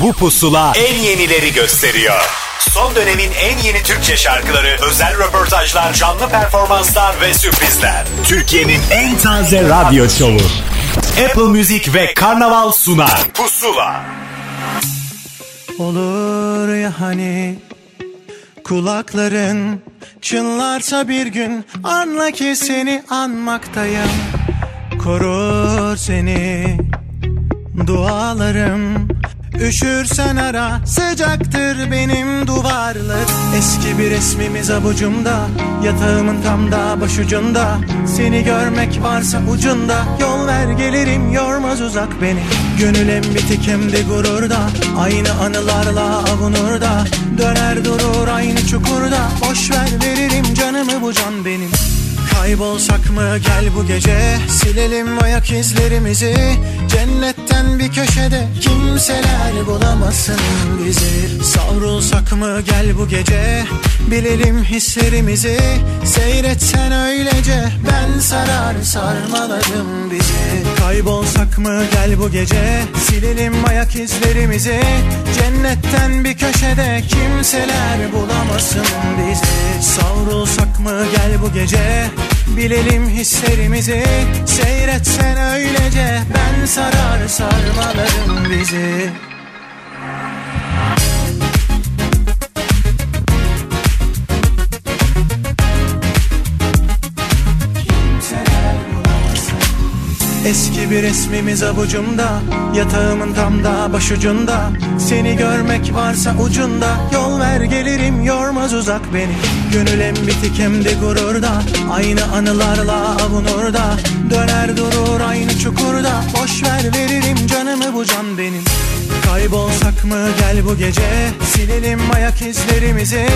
Bu pusula en yenileri gösteriyor. Son dönemin en yeni Türkçe şarkıları, özel röportajlar, canlı performanslar ve sürprizler. Türkiye'nin en taze radyo şovu. Apple Music ve Karnaval sunar. Pusula. Olur ya hani kulakların çınlarsa bir gün anla ki seni anmaktayım. Korur seni dualarım Üşürsen ara sıcaktır benim duvarlar. Eski bir resmimiz avucumda Yatağımın tam da başucunda. Seni görmek varsa ucunda Yol ver gelirim yormaz uzak beni. Gönül hem bitik hem de gururda Aynı anılarla avunur da Döner durur aynı çukurda Boş ver veririm canımı bu can benim Kaybolsak mı? Gel bu gece. Silelim ayak izlerimizi. Cennetten bir köşede Kimseler bulamasın bizi. Savrulsak mı? Gel bu gece. Bilelim hislerimizi. Seyretsen öylece. Ben sarar sarmaladım bizi. Kaybolsak mı? Gel bu gece. Silelim ayak izlerimizi. Cennetten bir köşede Kimseler bulamasın bizi. Savrulsak mı? Gel bu gece Bilelim hislerimizi Seyretsen öylece. Ben sarar sarmalarım bizi Eski bir resmimiz avucumda Yatağımın tam da başucunda. Seni görmek varsa ucunda Yol ver gelirim yormaz uzak beni. Gönül hem bitik hem de gururda Aynı anılarla avunur da Döner durur aynı çukurda Boş ver veririm canımı bu can benim Kaybolsak mı? Gel bu gece. Silelim ayak izlerimizi.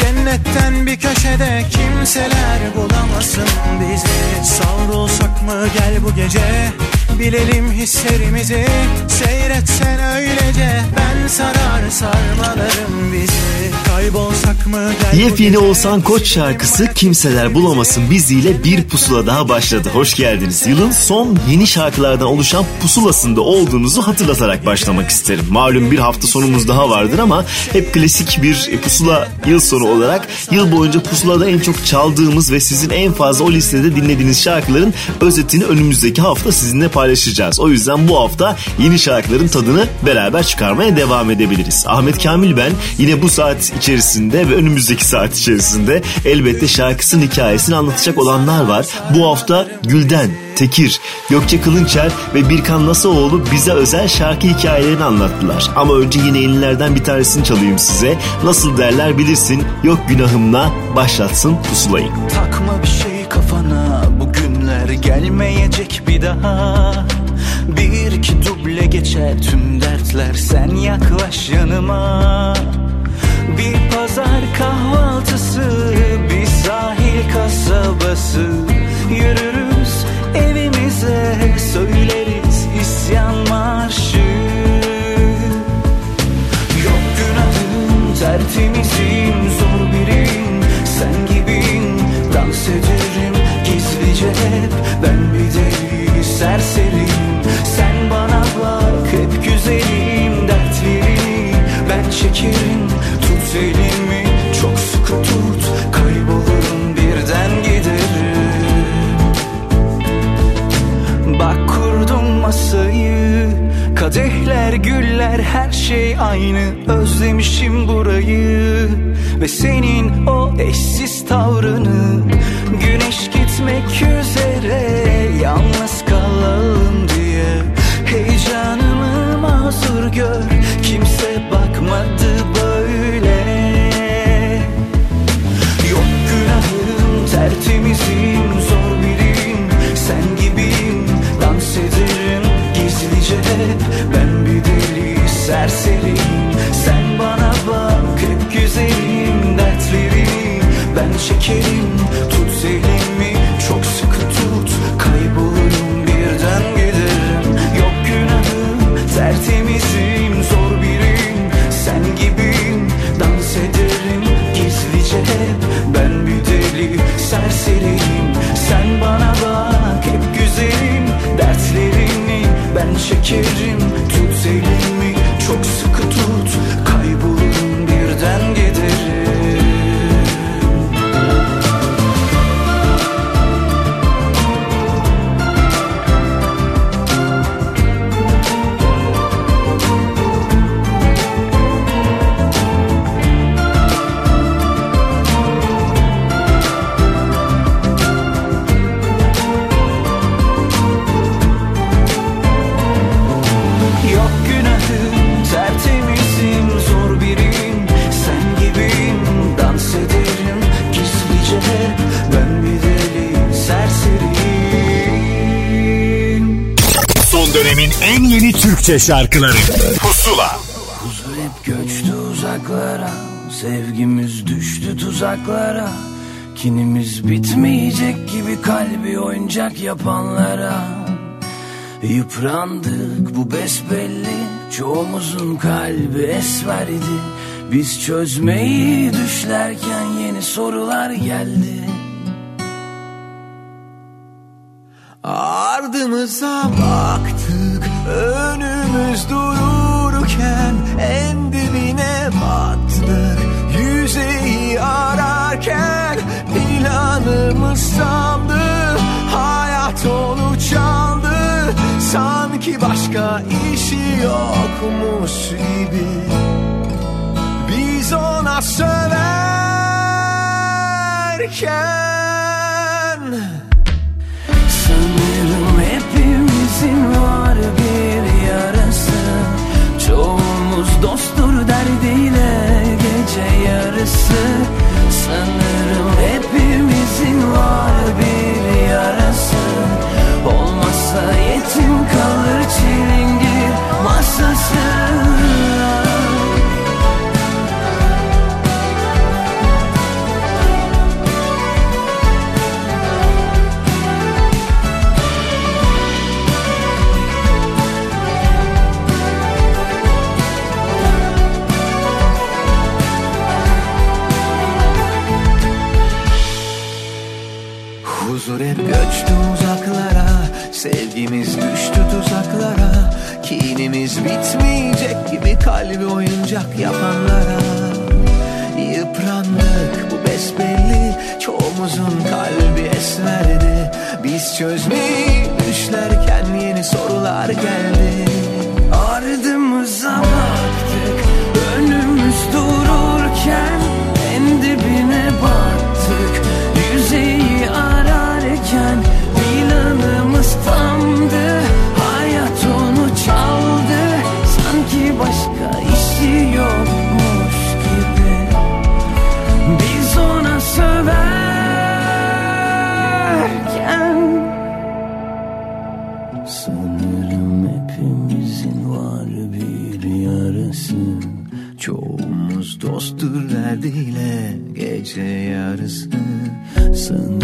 Cennetten bir köşede Kimseler bulamasın bizi. Savrulsak mı? Gel bu gece Bilelim hislerimizi Seyretsen öylece Ben sarar sarmalarım bizi Kaybolsak mı Yepyeni Oğuzhan Koç şarkısı Kimseler Bulamasın biziyle bir pusula daha başladı. Hoş geldiniz. Yılın son yeni şarkılardan oluşan pusulasında olduğunuzu hatırlatarak başlamak isterim. Malum bir hafta sonumuz daha vardır ama hep klasik bir pusula yıl sonu olarak yıl boyunca pusulada en çok çaldığımız ve sizin en fazla o listede dinlediğiniz şarkıların özetini önümüzdeki hafta sizinle paylaşacağız. O yüzden bu hafta yeni şarkıların tadını beraber çıkarmaya devam edebiliriz. Ahmet Kamil ben yine bu saat içerisinde ve önümüzdeki saat içerisinde elbette şarkısının hikayesini anlatacak olanlar var. Bu hafta Gülden, Tekir, Gökçe Kılınçer ve Birkan Nasaoğlu bize özel şarkı hikayelerini anlattılar. Ama önce yine yenilerden bir tanesini çalayım size. Nasıl derler bilirsin, yok günahımla başlatsın pusulayı. Takma bir şey kafana gelmeyecek bir daha. Bir iki duble geçer tüm dertler. Sen yaklaş yanıma. Bir pazar kahvaltısı bir sahil kasabası. Yürürüz evimize söyleriz isyan marşı. Yok günahım tertemizim gizlice hep Ben bir deli serseriyim Sen bana bak hep güzelim dertlerini Ben çekerim tut elimi çok sıkı tut. Kaybolurum birden giderim. Bak kurdum masayı Kadehler güller her şey aynı. Özlemişim burayı Ve senin o eşsiz tavrını. Güneş gitmek üzere Yalnız kalalım diye. Heyecanımı mazur gör Kimse bakmadı böyle. Yok günahım tertemizim zor birim. Sen gibiyim dans ederim gizlice Ben bir deli serseriyim Sen bana bak hep güzelim dertlerini Ben çekerim şekerim Tut elimi çok sıkı tut. Türkçe şarkıları. Pusula. Huzur hep göçtü uzaklara Sevgimiz düştü tuzaklara. Kinimiz bitmeyecek gibi kalbi oyuncak yapanlara. Yıprandık bu besbelli Çoğumuzun kalbi esverdi. Biz çözmeyi düşlerken yeni sorular geldi. Ardımıza baktık önümüz dururken En dibine battık yüzeyi ararken Planımız sandı. Hayat onu çaldı. Sanki başka işi yokmuş gibi. Biz ona söverken Sanırım hepimizin var derdiyle gece yarısı. Sanırım hepimizin var bir yarası. Olmazsa yetim kalır çilingir masası Huzur hep göçtü uzaklara Sevgimiz düştü tuzaklara. Kinimiz bitmeyecek gibi kalbi oyuncak yapanlara. Yıprandık bu besbelli Çoğumuzun kalbi esmerdi. Biz çözmeyi düşlerken yeni sorular geldi. Ardımıza baktık Önümüz dururken gece yarısı. Sanırım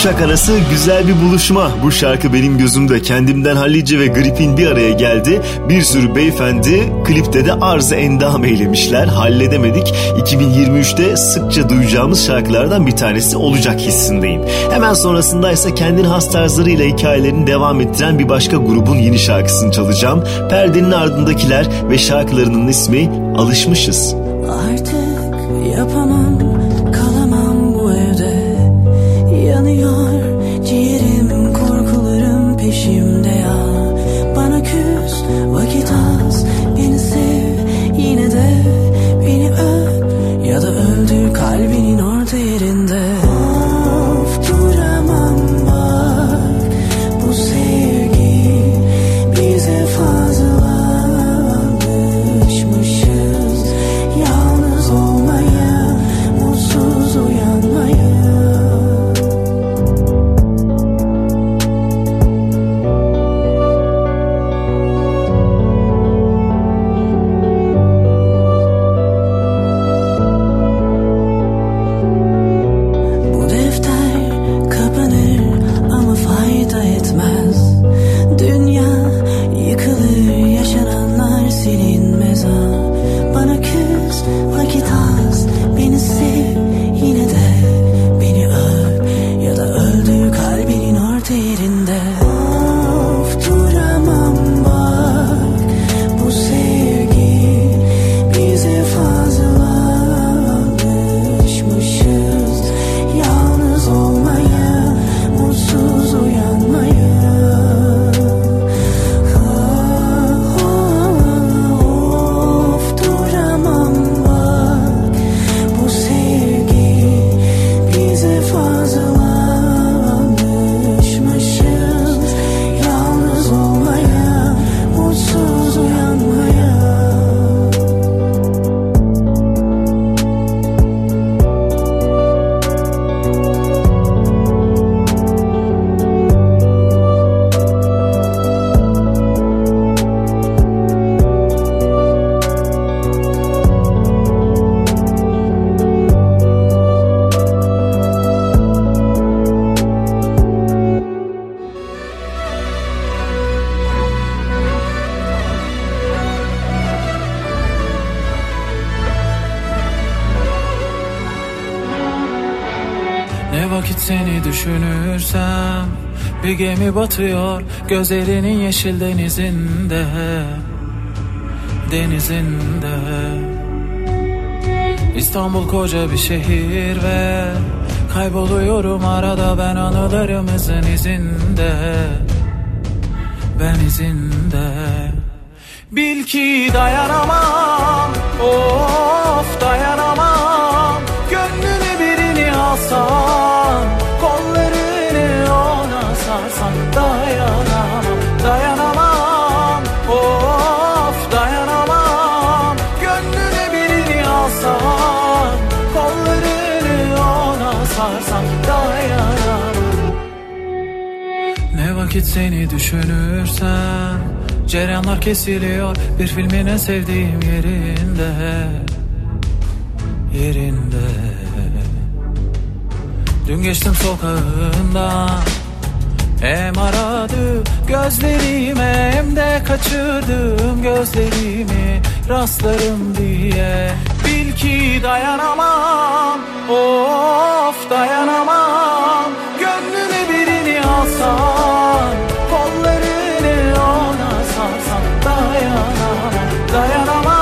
kuşak arası güzel bir buluşma. Bu şarkı benim gözümde kendimden hallice ve gripin bir araya geldi. Bir sürü beyefendi klipte de arzı endam eylemişler. Halledemedik. 2023'te sıkça duyacağımız şarkılardan bir tanesi olacak hissindeyim. Hemen sonrasında ise kendini has tarzlarıyla hikayelerini devam ettiren bir başka grubun yeni şarkısını çalacağım. Perdenin ardındakiler ve şarkılarının ismi Alışmışız. Artık yapamam Bir gemi batıyor gözlerinin yeşil denizinde Denizinde. İstanbul koca bir şehir ve Kayboluyorum arada ben anılarımızın izinde Ben izinde. Bil ki dayanamam Of dayanamam Gönlünü birini alsan vakit seni düşünürsen Cereyanlar kesiliyor. Bir filmin en sevdiğim yerinde Yerinde. Dün geçtim sokağından Hem aradı gözlerime hem de kaçırdım gözlerimi. Rastlarım diye Bil ki dayanamam of dayanamam. Gönlüne birini alsan దయనమా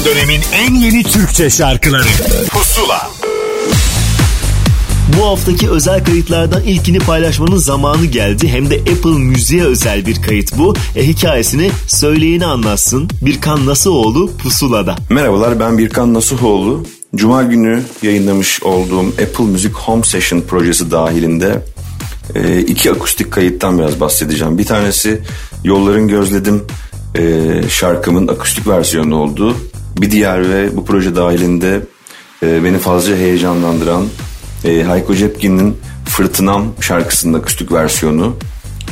Son dönemin en yeni Türkçe şarkıları Pusula Bu haftaki özel kayıtlardan ilkini paylaşmanın zamanı geldi. Hem de Apple Müziğe özel bir kayıt bu. E, hikayesini söyleyeni anlatsın. Birkan Nasıoğlu Pusula'da. Merhabalar ben Birkan Nasuhoğlu. Cuma günü yayınlamış olduğum Apple Music Home Session projesi dahilinde e, iki akustik kayıttan biraz bahsedeceğim. Bir tanesi Yolların Gözledim e, şarkımın akustik versiyonu oldu. Bir diğer ve bu proje dahilinde e, beni fazla heyecanlandıran e, Hayko Cepkin'in Fırtınam şarkısının akustik versiyonu.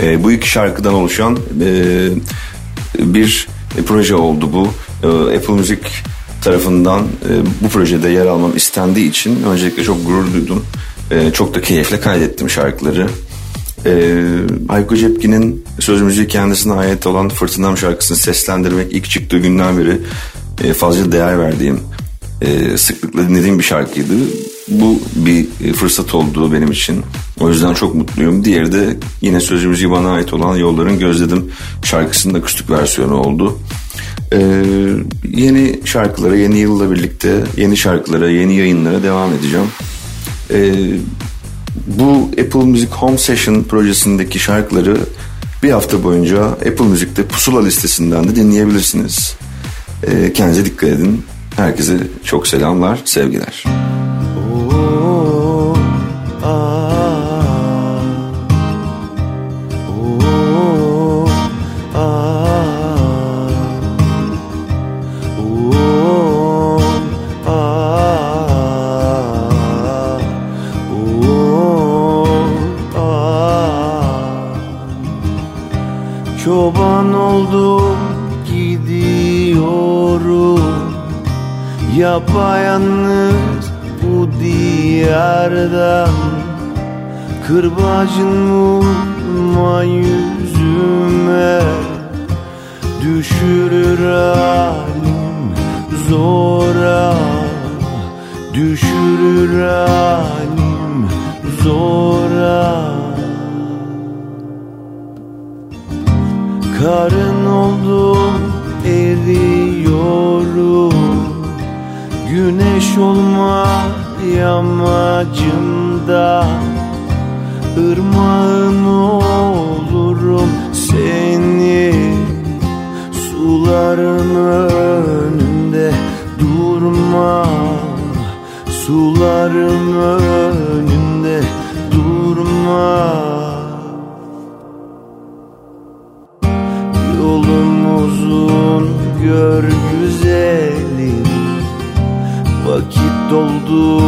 E, bu iki şarkıdan oluşan e, bir e, proje oldu bu. E, Apple Music tarafından e, bu projede yer almam istendiği için öncelikle çok gurur duydum. E, çok da keyifle kaydettim şarkıları. E, Hayko Cepkin'in söz müziği kendisine ait olan Fırtınam şarkısını seslendirmek ilk çıktığı günden beri e, fazla değer verdiğim, e, sıklıkla dinlediğim bir şarkıydı. Bu bir e, fırsat oldu benim için. O yüzden çok mutluyum. Diğeri de yine söz müziği bana ait olan Yolların Gözledim şarkısının akustik versiyonu oldu. Ee, yeni şarkılara, yeni yılla birlikte yeni şarkılara, yeni yayınlara devam edeceğim. Ee, bu Apple Music Home Session projesindeki şarkıları bir hafta boyunca Apple Music'te pusula listesinden de dinleyebilirsiniz. Ee, kendinize dikkat edin. Herkese çok selamlar, sevgiler. Yapayalnız bu diyardan Kırbacın vurma yüzüme Düşürür halim zora Düşürür halim zora Karın oldum Güneş olma yamacımda Irmağın olurum senin Suların önünde durma Suların önünde durma. Yolum uzun gör Vakit doldu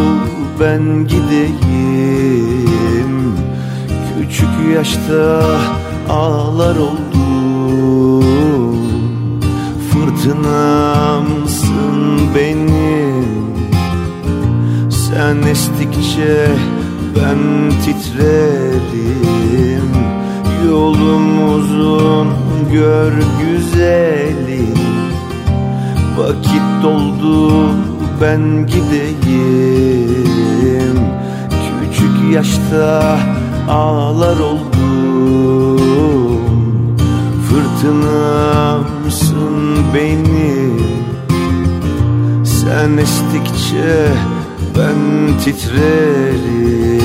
ben gideyim. Küçük yaşta ağlar oldum Fırtınamsın benim Sen estikçe ben titrerim Yolum uzun gör güzelim Vakit doldu ben gideyim. Küçük yaşta ağlar oldum. Fırtınamsın benim Sen estikçe ben titrerim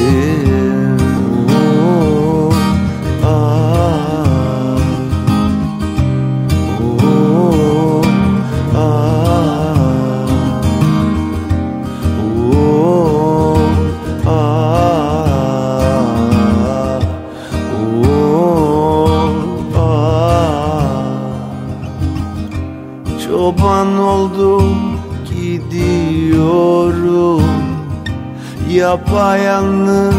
oldum gidiyorum. Yapayalnız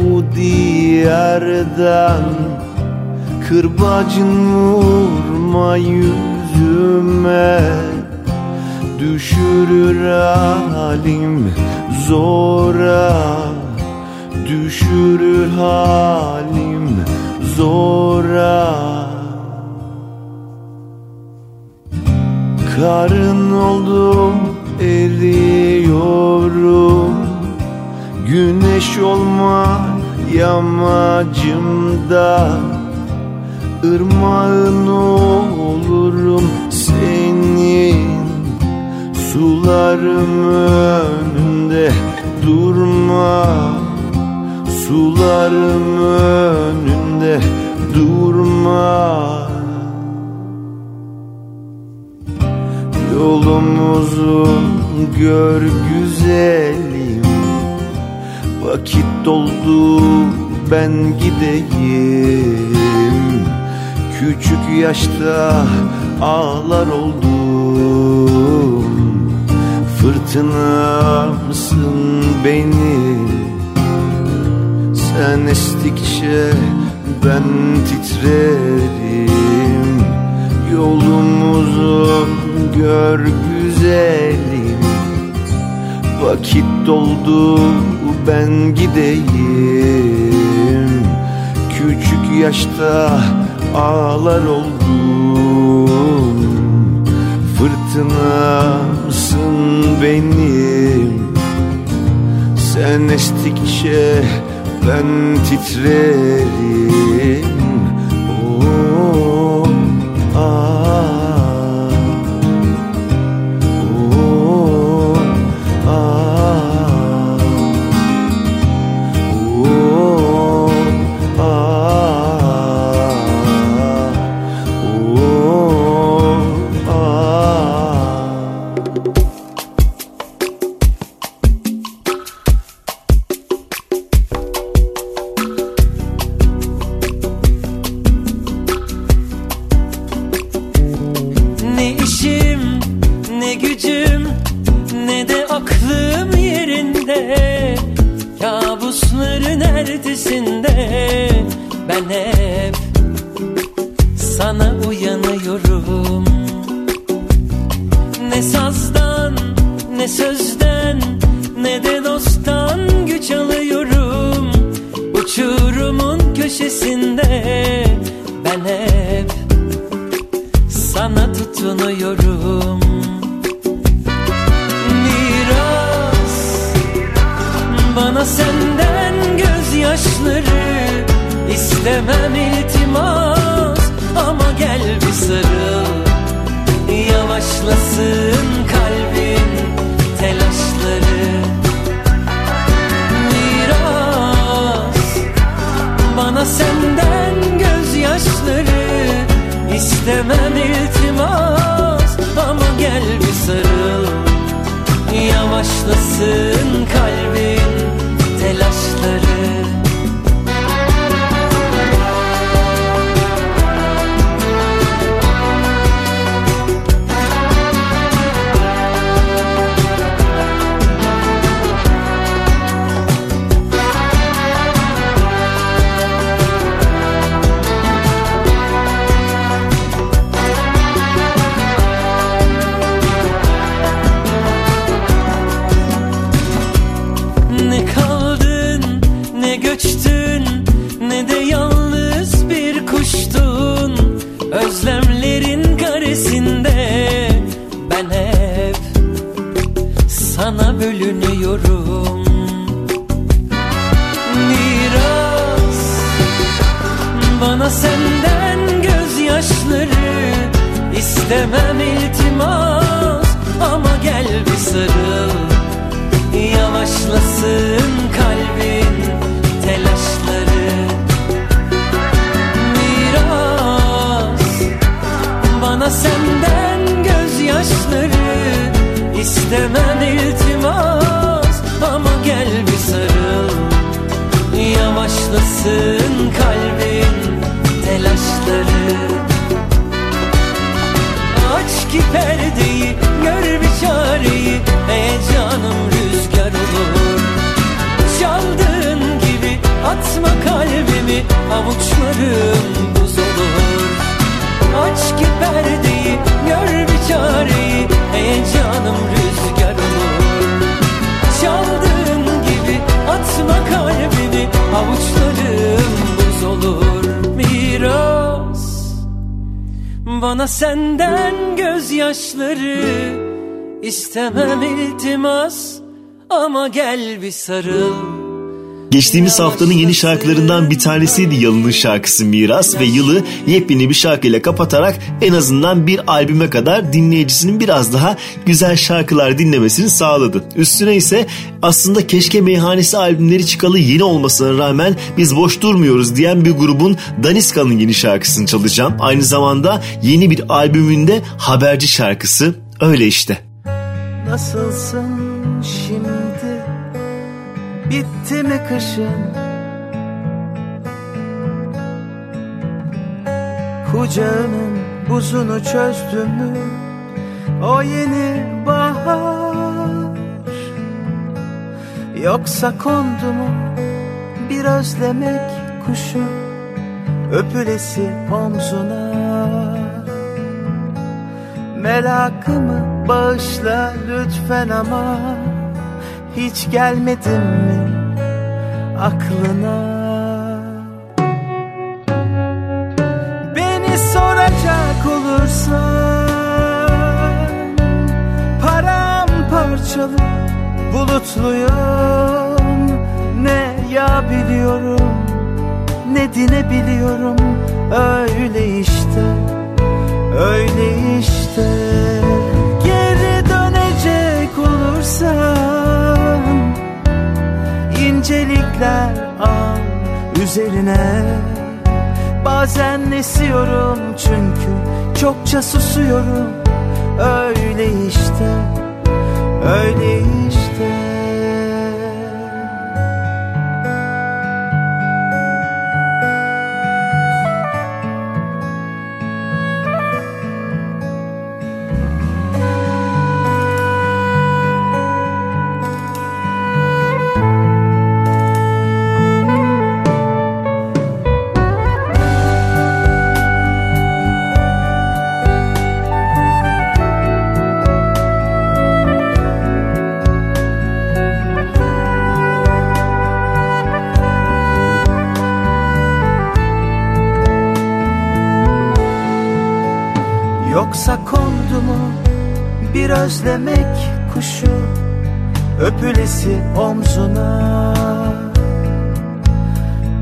bu diyardan Kırbacın vurma yüzüme. Düşürür halim zora Düşürür halim zora Karın oldum eriyorum. Güneş olma yamacımda. Irmağın olurum senin. Sularım önünde durma. Sularım önünde durma Yolum uzun gör güzelim Vakit doldu ben gideyim. Küçük yaşta ağlar oldum. Fırtınamsın benim Sen estikçe ben titrerim. Yolum uzun gör güzelim. Vakit doldu ben gideyim. Küçük yaşta ağlar oldum. Fırtınamsın benim. Sen estikçe ben titrerim Geçtiğimiz haftanın yeni şarkılarından bir tanesiydi Yalın'ın şarkısı Miras ve yılı yepyeni bir şarkıyla kapatarak en azından bir albüme kadar dinleyicisinin biraz daha güzel şarkılar dinlemesini sağladı. Üstüne ise aslında Keşke Meyhanesi albümleri çıkalı yeni olmasına rağmen biz boş durmuyoruz diyen bir grubun Daniska'nın yeni şarkısını çalacağım. Aynı zamanda yeni bir albümünde haberci şarkısı öyle işte. Nasılsın şimdi? Bitti mi kışın? Kucağının buzunu çözdü mü? O yeni bahar Yoksa kondu mu bir özlemek kuşu Öpülesi omzuna Merakımı bağışla lütfen ama hiç gelmedin mi aklına? Beni soracak olursan paramparçalı bulutluyum. Ne ya biliyorum ne dinebiliyorum. Öyle işte öyle işte. Geri dönecek olursan incelikler al üzerine. Bazen esiyorum çünkü çokça susuyorum. Öyle işte, öyle işte bir özlemek kuşu Öpülesi omzuna.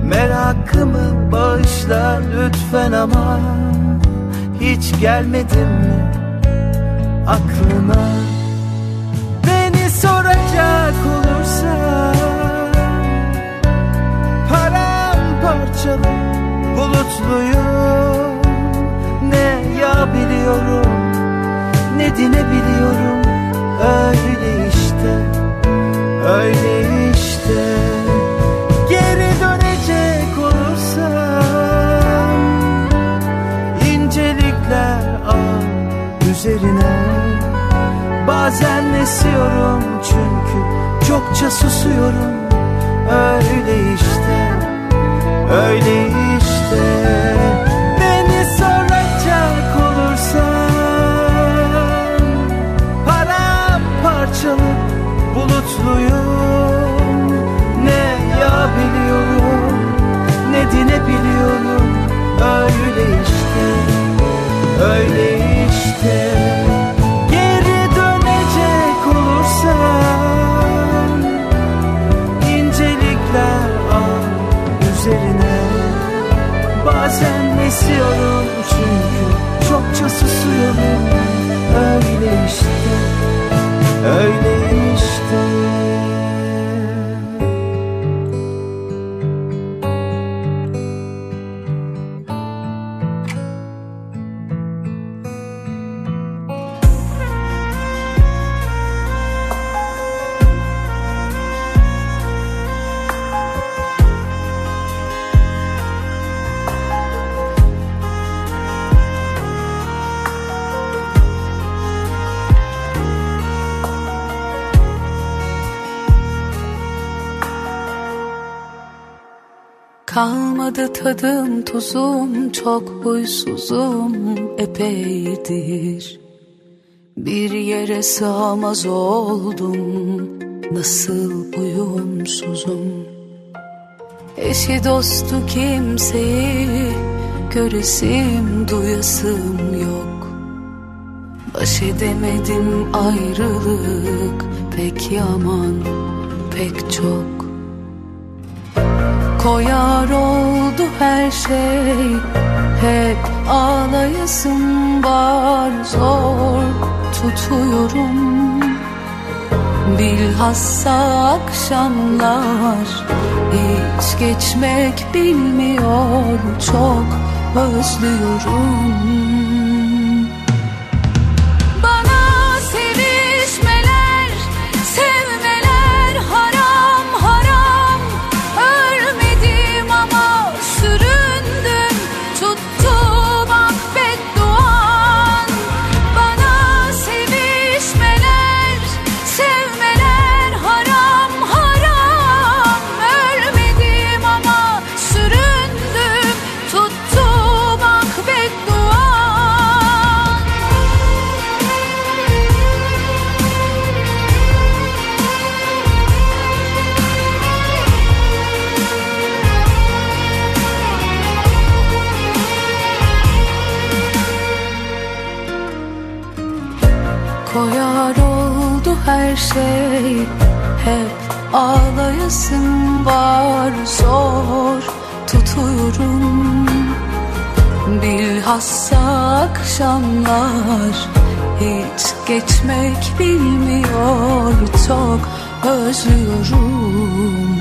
Merakımı bağışla lütfen ama Hiç gelmedim mi aklına? Beni soracak olursa Paramparçalı bulutluyum. Ne ya biliyorum ne dinebiliyorum Öyle işte, öyle işte. Geri dönecek olursam incelikler al üzerine. Bazen esiyorum çünkü çokça susuyorum Öyle işte, öyle işte ne dinebiliyorum Öyle işte, öyle işte. Geri dönecek olursam incelikler al üzerine. Bazen esiyorum çünkü çokça susuyorum. Öyle işte, öyle Kalmadı tadım tuzum çok huysuzum epeydir. Bir yere sığamaz oldum nasıl uyumsuzum. Eşi dostu kimseyi göresim duyasım yok. Baş edemedim ayrılık pek yaman pek çok Koyar oldu her şey. Hep ağlayasım var Zor tutuyorum. Bilhassa akşamlar Hiç geçmek bilmiyor. Çok özlüyorum şey Hep ağlayasım var Zor tutuyorum. Bilhassa akşamlar Hiç geçmek bilmiyor Çok özlüyorum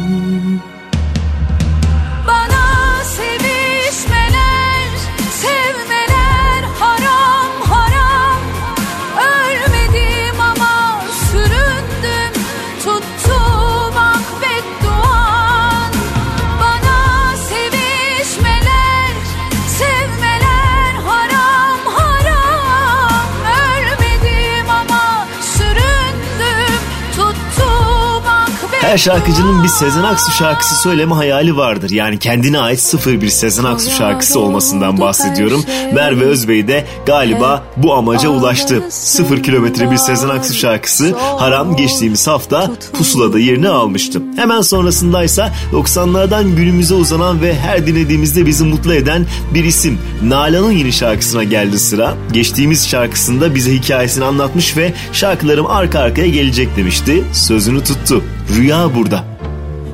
Her şarkıcının bir Sezen Aksu şarkısı söyleme hayali vardır. Yani kendine ait sıfır bir Sezen Aksu şarkısı olmasından bahsediyorum. Merve Özbey de galiba bu amaca ulaştı. Sıfır kilometre bir Sezen Aksu şarkısı Haram geçtiğimiz hafta Pusula'da yerini almıştı. Hemen sonrasındaysa 90'lardan günümüze uzanan ve her dinlediğimizde bizi mutlu eden bir isim. Nalan'ın yeni şarkısına geldi sıra. Geçtiğimiz şarkısında bize hikayesini anlatmış ve şarkılarım arka arkaya gelecek demişti. Sözünü tuttu. Rüya burada.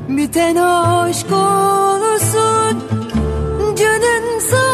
Biten aşk olsun Canın sağ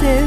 kisses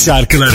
şarkıları.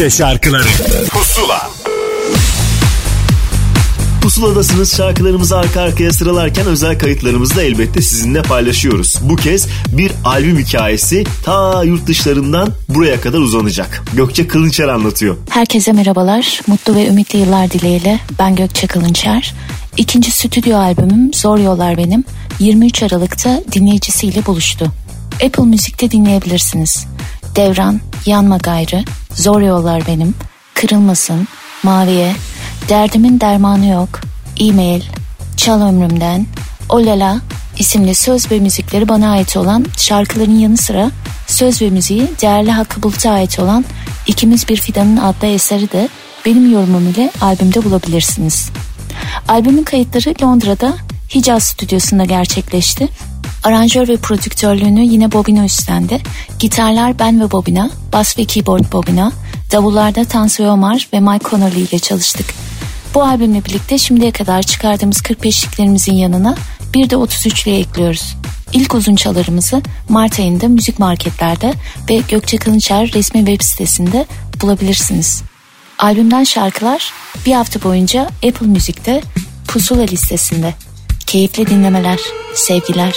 Türkçe şarkıları Pusula Pusuladasınız şarkılarımızı arka arkaya sıralarken özel kayıtlarımızı da elbette sizinle paylaşıyoruz. Bu kez bir albüm hikayesi ta yurt dışlarından buraya kadar uzanacak. Gökçe Kılınçer anlatıyor. Herkese merhabalar. Mutlu ve ümitli yıllar dileğiyle. Ben Gökçe Kılınçer. İkinci stüdyo albümüm Zor Yollar Benim 23 Aralık'ta dinleyicisiyle buluştu. Apple Müzik'te dinleyebilirsiniz. Devran, Yanma Gayrı, Zor yollar benim. Kırılmasın. Maviye. Derdimin dermanı yok. E-mail. Çal ömrümden. Olala isimli söz ve müzikleri bana ait olan şarkıların yanı sıra söz ve müziği değerli Hakkı Bulut'a ait olan İkimiz Bir Fidan'ın adlı eseri de benim yorumum ile albümde bulabilirsiniz. Albümün kayıtları Londra'da Hicaz Stüdyosu'nda gerçekleşti Aranjör ve prodüktörlüğünü yine Bobina üstlendi. Gitarlar ben ve Bobina, bas ve keyboard Bobina, davullarda Tansu Ömer ve Mike Connolly ile çalıştık. Bu albümle birlikte şimdiye kadar çıkardığımız 45'liklerimizin yanına bir de 33'lüğe ekliyoruz. İlk uzun çalarımızı Mart ayında müzik marketlerde ve Gökçe Kılınçer resmi web sitesinde bulabilirsiniz. Albümden şarkılar bir hafta boyunca Apple Müzik'te Pusula listesinde. Keyifli dinlemeler, sevgiler.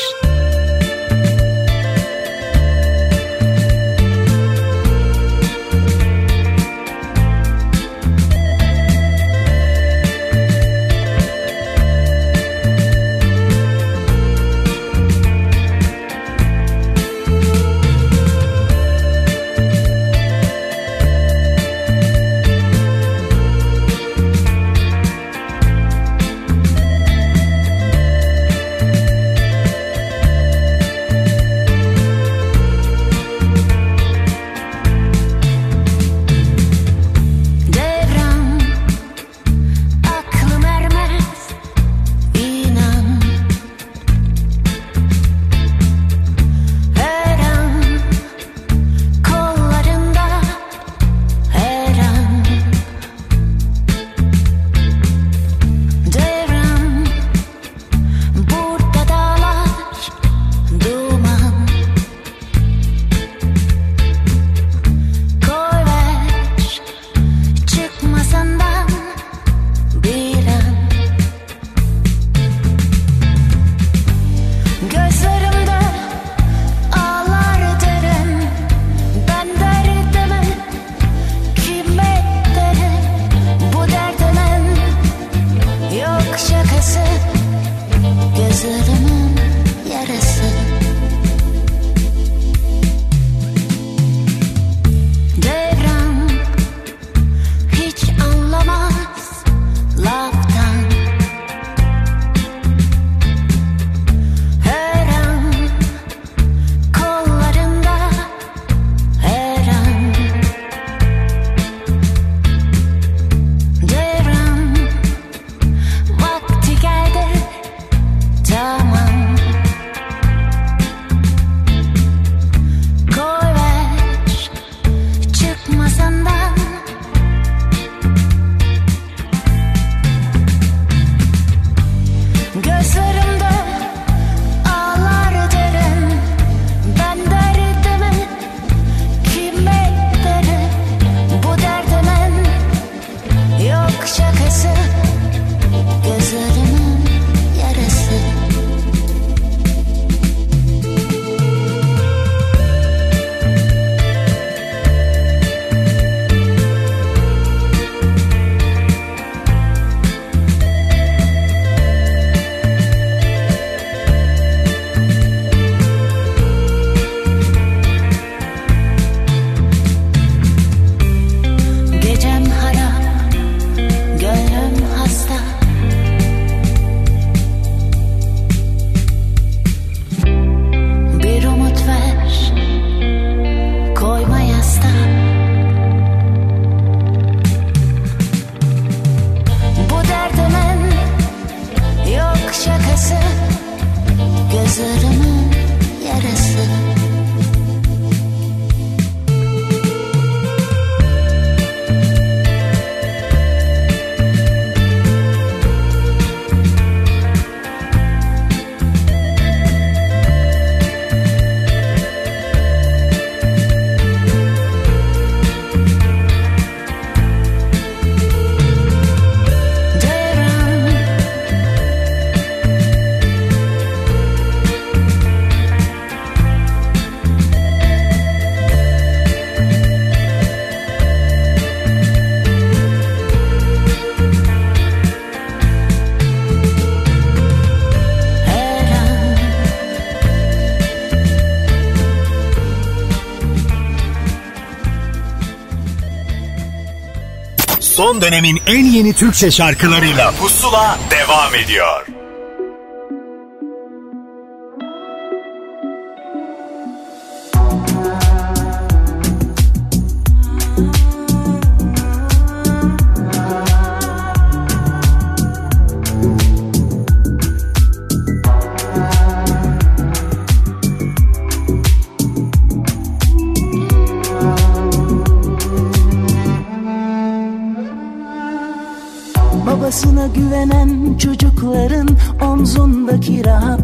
Son dönemin en yeni Türkçe şarkılarıyla Pusula devam ediyor.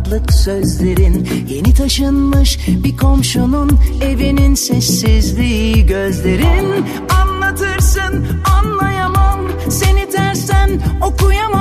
Rahatlık sözlerin Yeni taşınmış bir komşunun evinin sessizliği gözlerin Anlatırsın anlayamam. Seni tersten okuyamam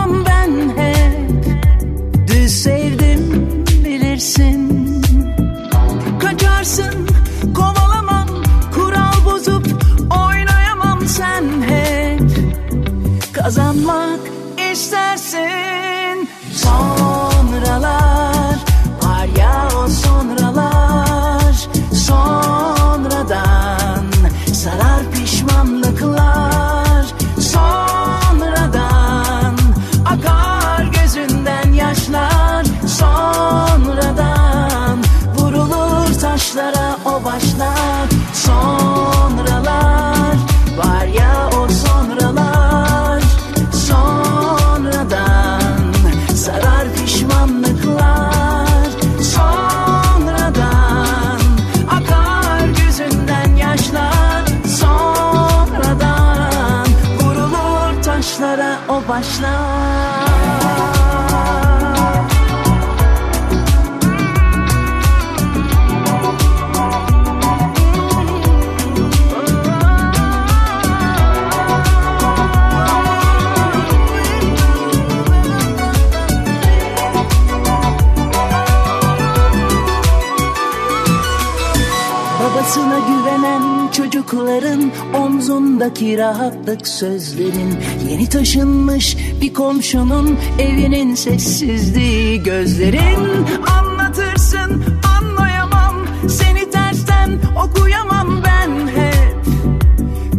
Babasına güvenen çocukların omzundaki rahatlık sözlerin Yeni taşınmış bir komşunun evinin sessizliği gözlerin Anlatırsın anlayamam seni tersten okuyamam ben hep.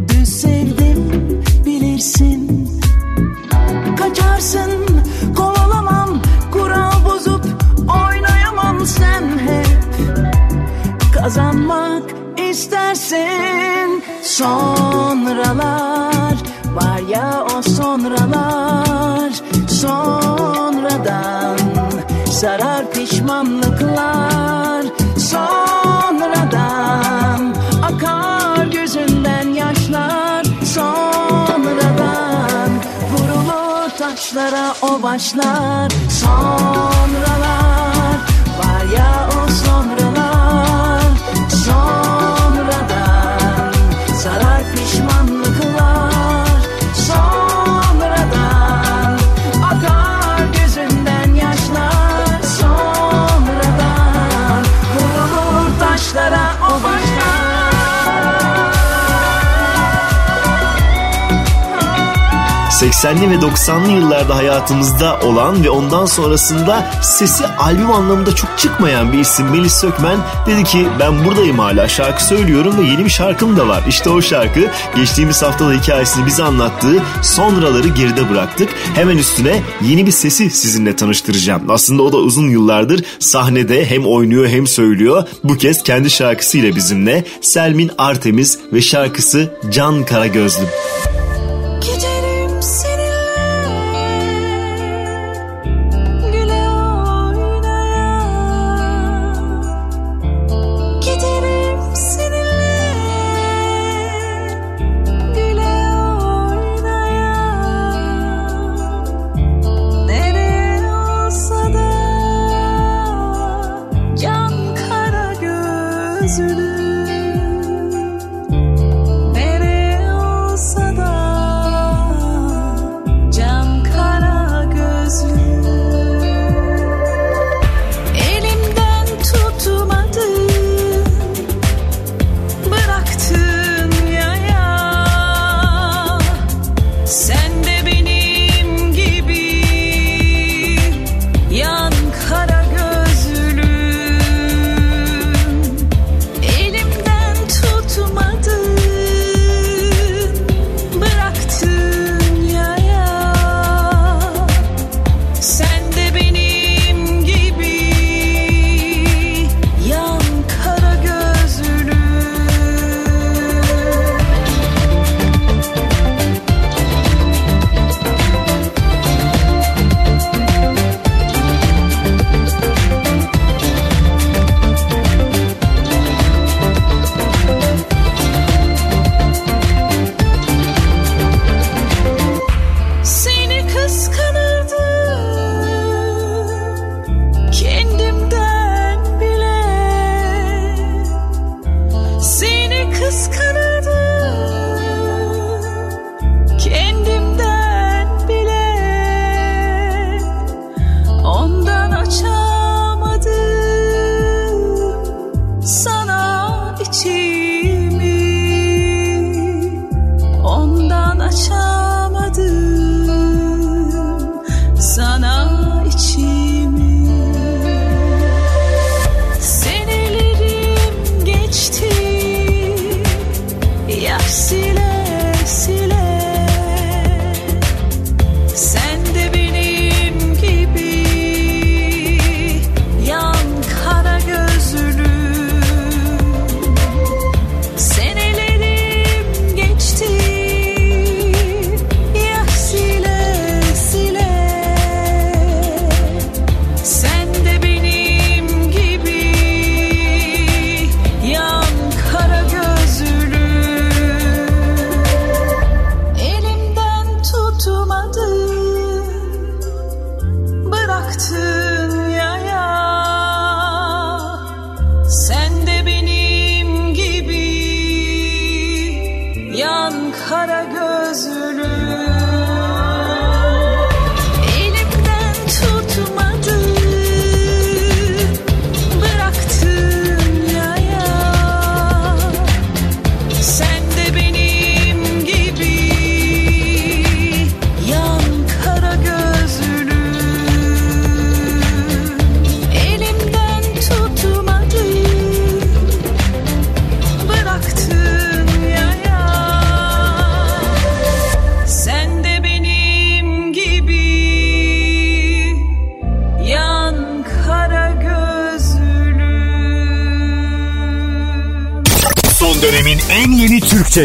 Düz sevdim bilirsin Kaçarsın istersin? Sonralar var ya o sonralar. Sonradan sarar pişmanlıklar. Sonradan akar gözünden yaşlar. Sonradan vurulur taşlara o başlar. Sonralar var ya o sonralar. Sonradan 80'li ve 90'lı yıllarda hayatımızda olan ve ondan sonrasında sesi albüm anlamında çok çıkmayan bir isim Melis Sökmen dedi ki ben buradayım hala şarkı söylüyorum ve yeni bir şarkım da var. İşte o şarkı geçtiğimiz haftada hikayesini bize anlattığı sonraları geride bıraktık. Hemen üstüne yeni bir sesi sizinle tanıştıracağım. Aslında o da uzun yıllardır sahnede hem oynuyor hem söylüyor. Bu kez kendi şarkısıyla bizimle Selmin Artemiz ve şarkısı Can Karagözlüm.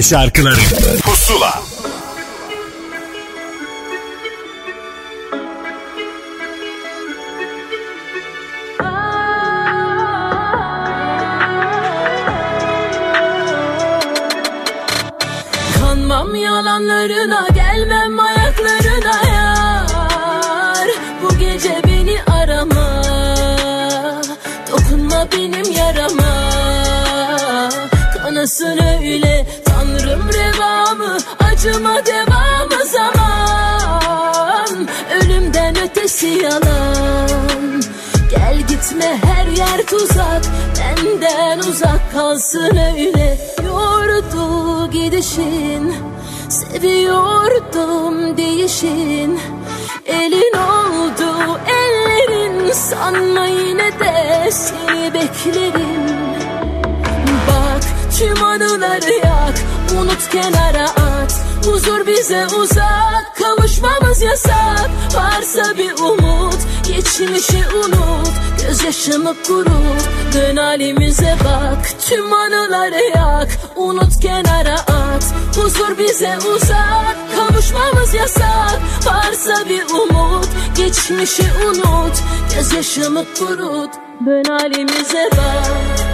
Şarkıları. Pusula. Kanmam yalanlarına tuzak Benden uzak kalsın öyle. Yordu gidişin Seviyordum değişin. Elin oldu ellerin Sanma yine de seni beklerim. Bak tüm anıları yak Unut kenara at. Huzur bize uzak Kavuşmamız yasak. Varsa bir umut Geçmişi unut Gözyaşımı kurut Dön halimize bak. Tüm anıları yak Unut kenara at. Huzur bize uzak Kavuşmamız yasak. Varsa bir umut Geçmişi unut. Gözyaşımı kurut Dön halimize bak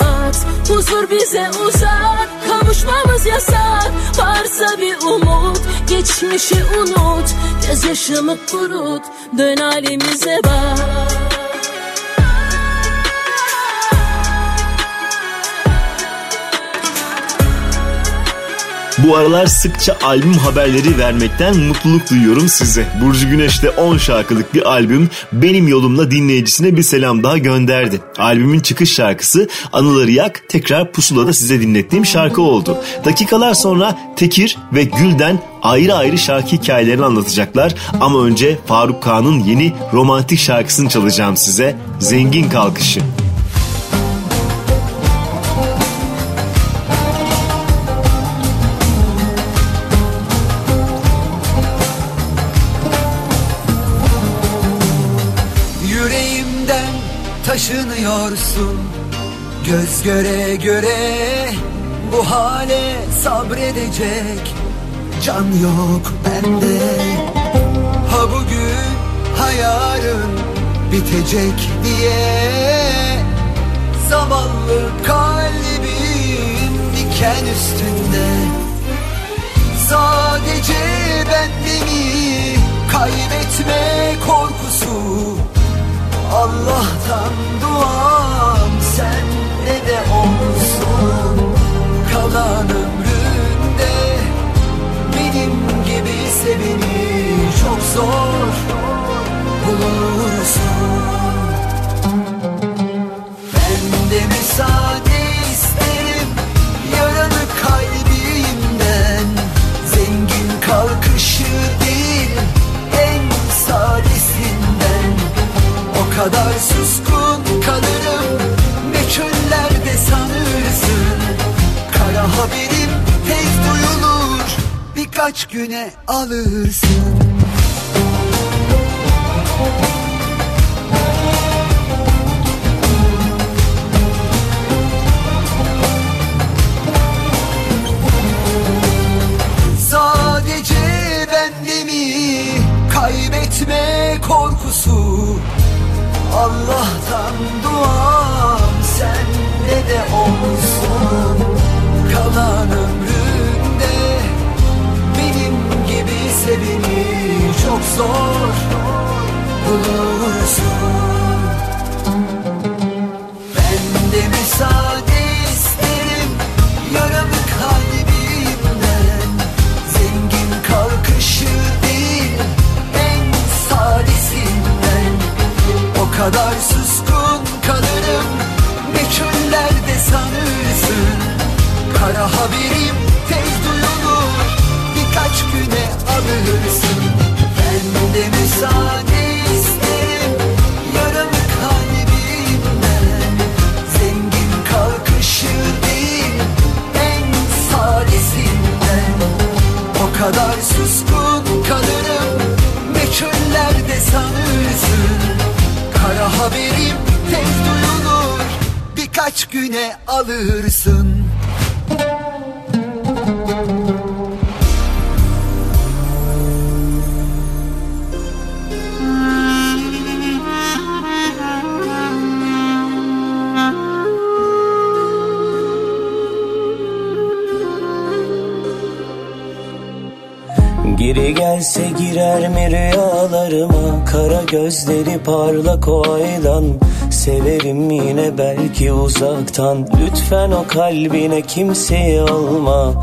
Huzur bize uzak Kavuşmamız yasak. Varsa bir umut Geçmişi unut. Gözyaşımı kurut Dön halimize bak Bu aralar sıkça albüm haberleri vermekten mutluluk duyuyorum size. Burcu Güneş de 10 şarkılık bir albüm Benim Yolumla dinleyicisine bir selam daha gönderdi. Albümün çıkış şarkısı Anıları Yak tekrar Pusula'da size dinlettiğim şarkı oldu. Dakikalar sonra Tekir ve Gül'den ayrı ayrı şarkı hikayelerini anlatacaklar. Ama önce Faruk Kağan'ın yeni romantik şarkısını çalacağım size. Zengin Kalkışı. Taşınıyorsun. Göz göre göre bu hale sabredecek Can yok bende. Ha bugün ha yarın bitecek diye Zavallı kalbim diken üstünde. Sadece bende mi kaybetme korkusu Allah'tan duam sende de olsun. Kalan ömründe benim gibi seveni çok zor bulursun. Ben de müsaade kadar suskun kalırım. Meçhullerde sanırsın. Kara haberim tez duyulur. Birkaç güne alırsın. Sadece bende mi kaybetme korkusu Allah'tan duam sende de olsun. Kalan ömrümde benim gibi seveni çok zor bulursun. Ben de müsaade kadar suskun kalırım. Meçhullerde sanırsın? Kara haberim tez duyulur. Birkaç güne alırsın Ben de müsaade isterim. Yaralı kalbimden. Zengin kalkışı en sadesinden O kadar suskun kalırım. Meçhullerde sanırsın? Kara haberim tez duyulur. Birkaç güne alırsın Geri gelse girer mi rüyalarıma? Kara gözleri parlak o aydan. Severim yine belki uzaktan. Lütfen o kalbine kimseyi alma.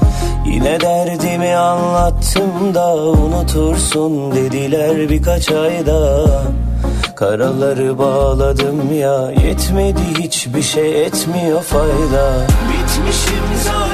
Yine derdimi anlattım da Unutursun dediler birkaç ayda. Karaları bağladım ya Yetmedi hiçbir şey etmiyor fayda. Bitmişim zaten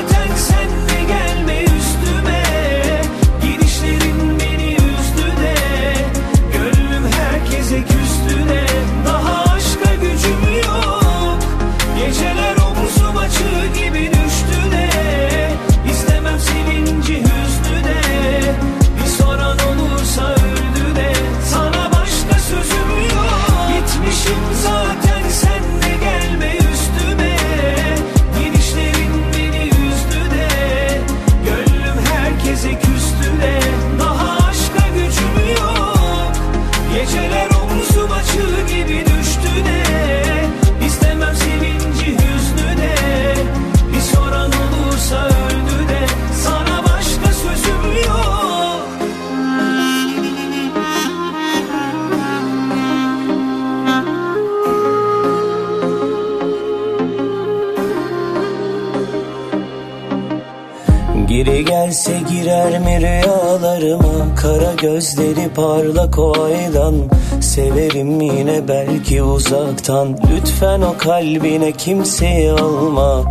gözleri parlak o aydan. Severim yine belki uzaktan. Lütfen o kalbine kimseyi alma.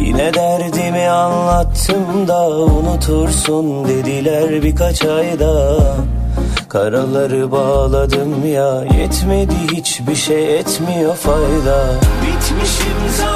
Yine derdimi anlattım da Unutursun dediler birkaç ayda. Karaları bağladım ya Yetmedi hiçbir şey etmiyor fayda. Bitmişim zaten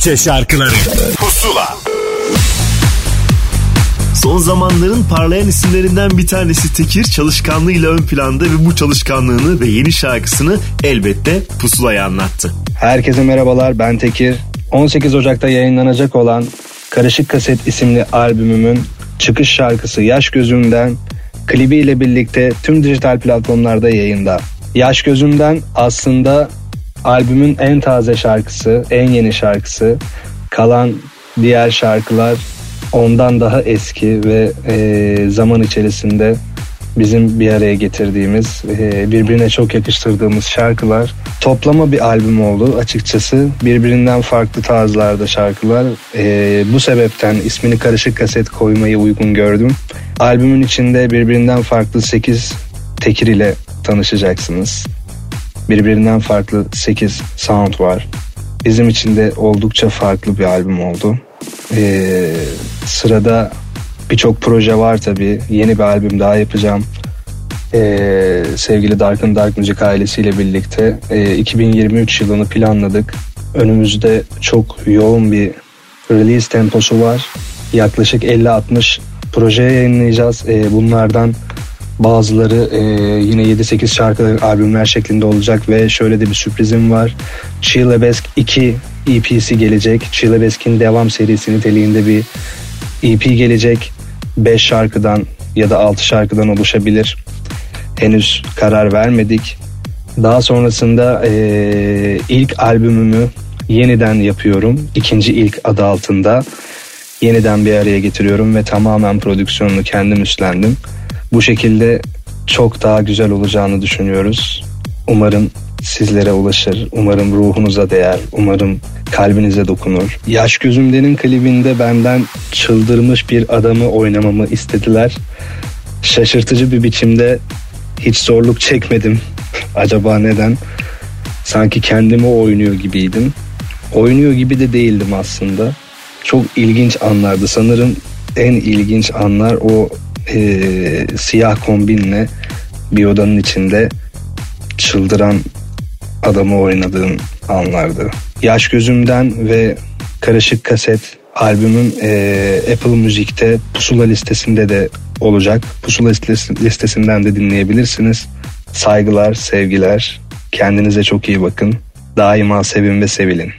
Türkçe şarkıları Pusula Son zamanların parlayan isimlerinden bir tanesi Tekir çalışkanlığıyla ön planda ve bu çalışkanlığını ve yeni şarkısını elbette Pusula'ya anlattı. Herkese merhabalar ben Tekir. 18 Ocak'ta yayınlanacak olan Karışık Kaset isimli albümümün çıkış şarkısı Yaş Gözüm'den klibiyle birlikte tüm dijital platformlarda yayında. Yaş Gözüm'den aslında albümün en taze şarkısı, en yeni şarkısı. Kalan diğer şarkılar ondan daha eski ve e, zaman içerisinde bizim bir araya getirdiğimiz, e, birbirine çok yakıştırdığımız şarkılar. Toplama bir albüm oldu açıkçası. Birbirinden farklı tarzlarda şarkılar. E, bu sebepten ismini karışık kaset koymayı uygun gördüm. Albümün içinde birbirinden farklı 8 tekir ile tanışacaksınız. Birbirinden farklı 8 sound var. Bizim için de oldukça farklı bir albüm oldu. Ee, sırada birçok proje var tabii. Yeni bir albüm daha yapacağım. Ee, sevgili Dark'ın Dark Müzik ailesiyle birlikte e, 2023 yılını planladık. Önümüzde çok yoğun bir release temposu var. Yaklaşık 50-60 proje yayınlayacağız. Ee, bunlardan bazıları e, yine 7-8 şarkı albümler şeklinde olacak ve şöyle de bir sürprizim var. Chilebesk 2 EP'si gelecek. Chilebesk'in devam serisi niteliğinde bir EP gelecek. 5 şarkıdan ya da 6 şarkıdan oluşabilir. Henüz karar vermedik. Daha sonrasında e, ilk albümümü yeniden yapıyorum. İkinci ilk adı altında. Yeniden bir araya getiriyorum ve tamamen prodüksiyonunu kendim üstlendim. Bu şekilde çok daha güzel olacağını düşünüyoruz. Umarım sizlere ulaşır. Umarım ruhunuza değer. Umarım kalbinize dokunur. Yaş Gözümde'nin klibinde benden çıldırmış bir adamı oynamamı istediler. Şaşırtıcı bir biçimde hiç zorluk çekmedim. Acaba neden? Sanki kendimi oynuyor gibiydim. Oynuyor gibi de değildim aslında. Çok ilginç anlardı. Sanırım en ilginç anlar o e, siyah kombinle bir odanın içinde çıldıran adamı oynadığım anlardı. Yaş Gözümden ve Karışık Kaset albümüm e, Apple Müzik'te Pusula listesinde de olacak. Pusula listesi- listesinden de dinleyebilirsiniz. Saygılar, sevgiler. Kendinize çok iyi bakın. Daima sevin ve sevilin.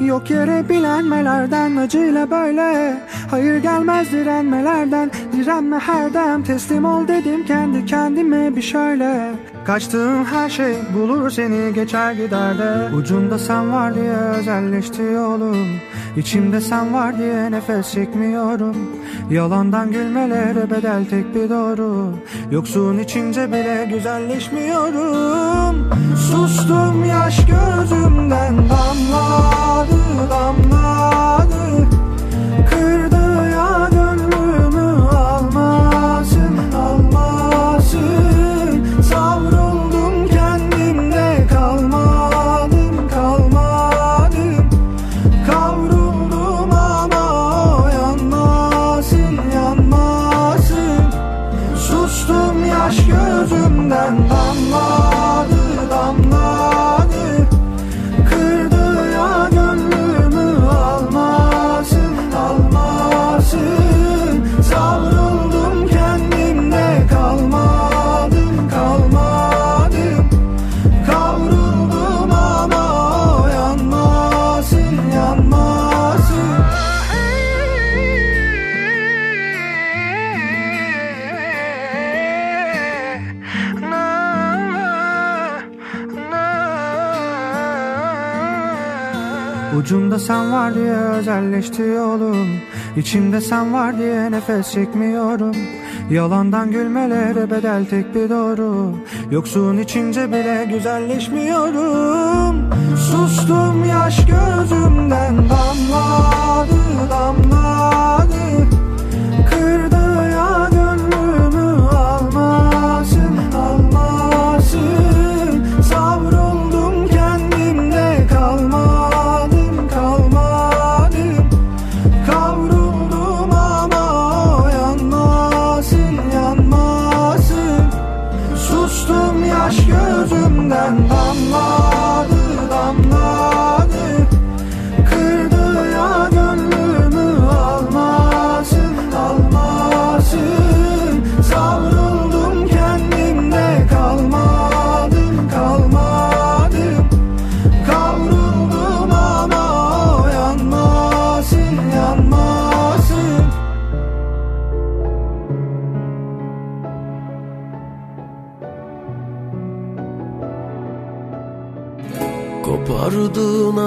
Yok yere bilenmelerden acıyla böyle. Hayır gelmez direnmelerden Direnme her dem. Teslim ol dedim kendi kendime bir şöyle Kaçtığım her şey bulur seni geçer gider de. Ucunda sen var diye özelleşti yolum. İçimde sen var diye nefes çekmiyorum. Yalandan gülmelere bedel tek bir doğru. Yoksun içince bile güzelleşmiyorum. Sustum yaş gözümden damladı damladı Ucunda sen var diye özelleşti yolum. İçimde sen var diye nefes çekmiyorum. Yalandan gülmelere bedel tek bir doğru. Yoksun içince bile güzelleşmiyorum. Sustum yaş gözümden. Damladı damladı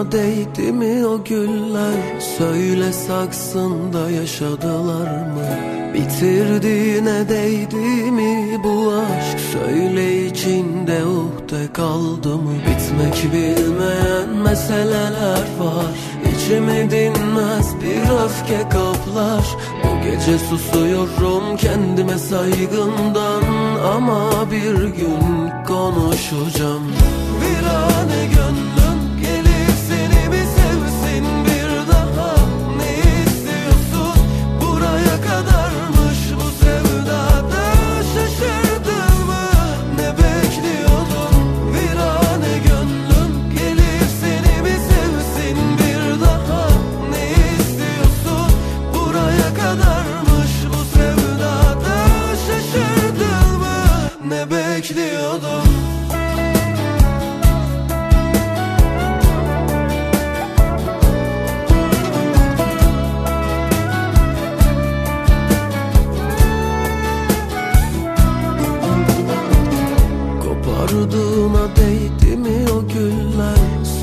Kapardığına değdi mi o güller? Söyle saksında yaşadılar mı? Bitirdiğine değdi mi bu aşk? Söyle içinde uhde kaldı mı? Bitmek bilmeyen meseleler var. İçimi dinmez bir öfke kaplar. Bu gece susuyorum kendime saygımdan Ama bir gün konuşacağım. Virane gönlüm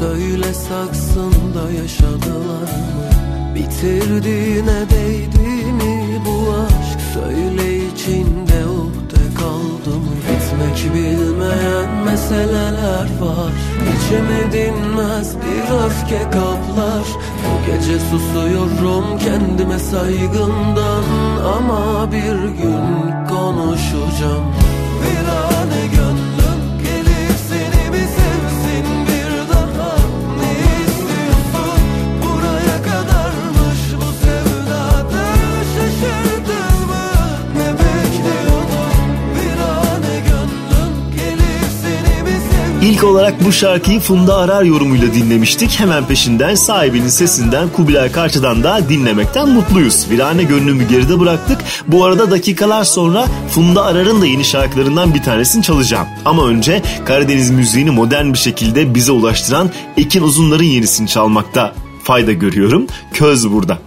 Söyle saksında yaşadılar mı? Bitirdiğine değdi mi bu aşk? Söyle içinde uhde kaldı mı? Bitmek bilmeyen meseleler var. İçimi dinmez bir öfke kaplar. Bu gece susuyorum kendime saygımdan Ama bir gün konuşacağım. Virane İlk olarak bu şarkıyı Funda Arar yorumuyla dinlemiştik. Hemen peşinden sahibinin sesinden Kubilay Karça'dan da dinlemekten mutluyuz. Virane gönlümü geride bıraktık. Bu arada dakikalar sonra Funda Arar'ın da yeni şarkılarından bir tanesini çalacağım. Ama önce Karadeniz müziğini modern bir şekilde bize ulaştıran Ekin Uzunlar'ın yenisini çalmakta fayda görüyorum. Köz burada.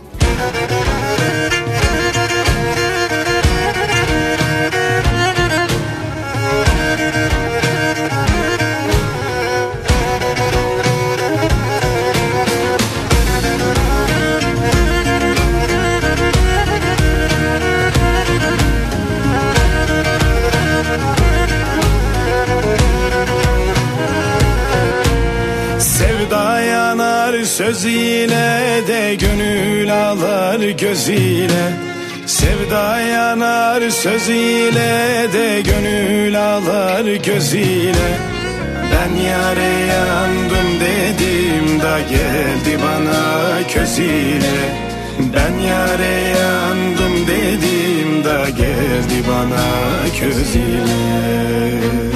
Gözüyle Ben yare yandım dedim da geldi bana közüyle Ben yare yandım dedim da geldi bana közüyle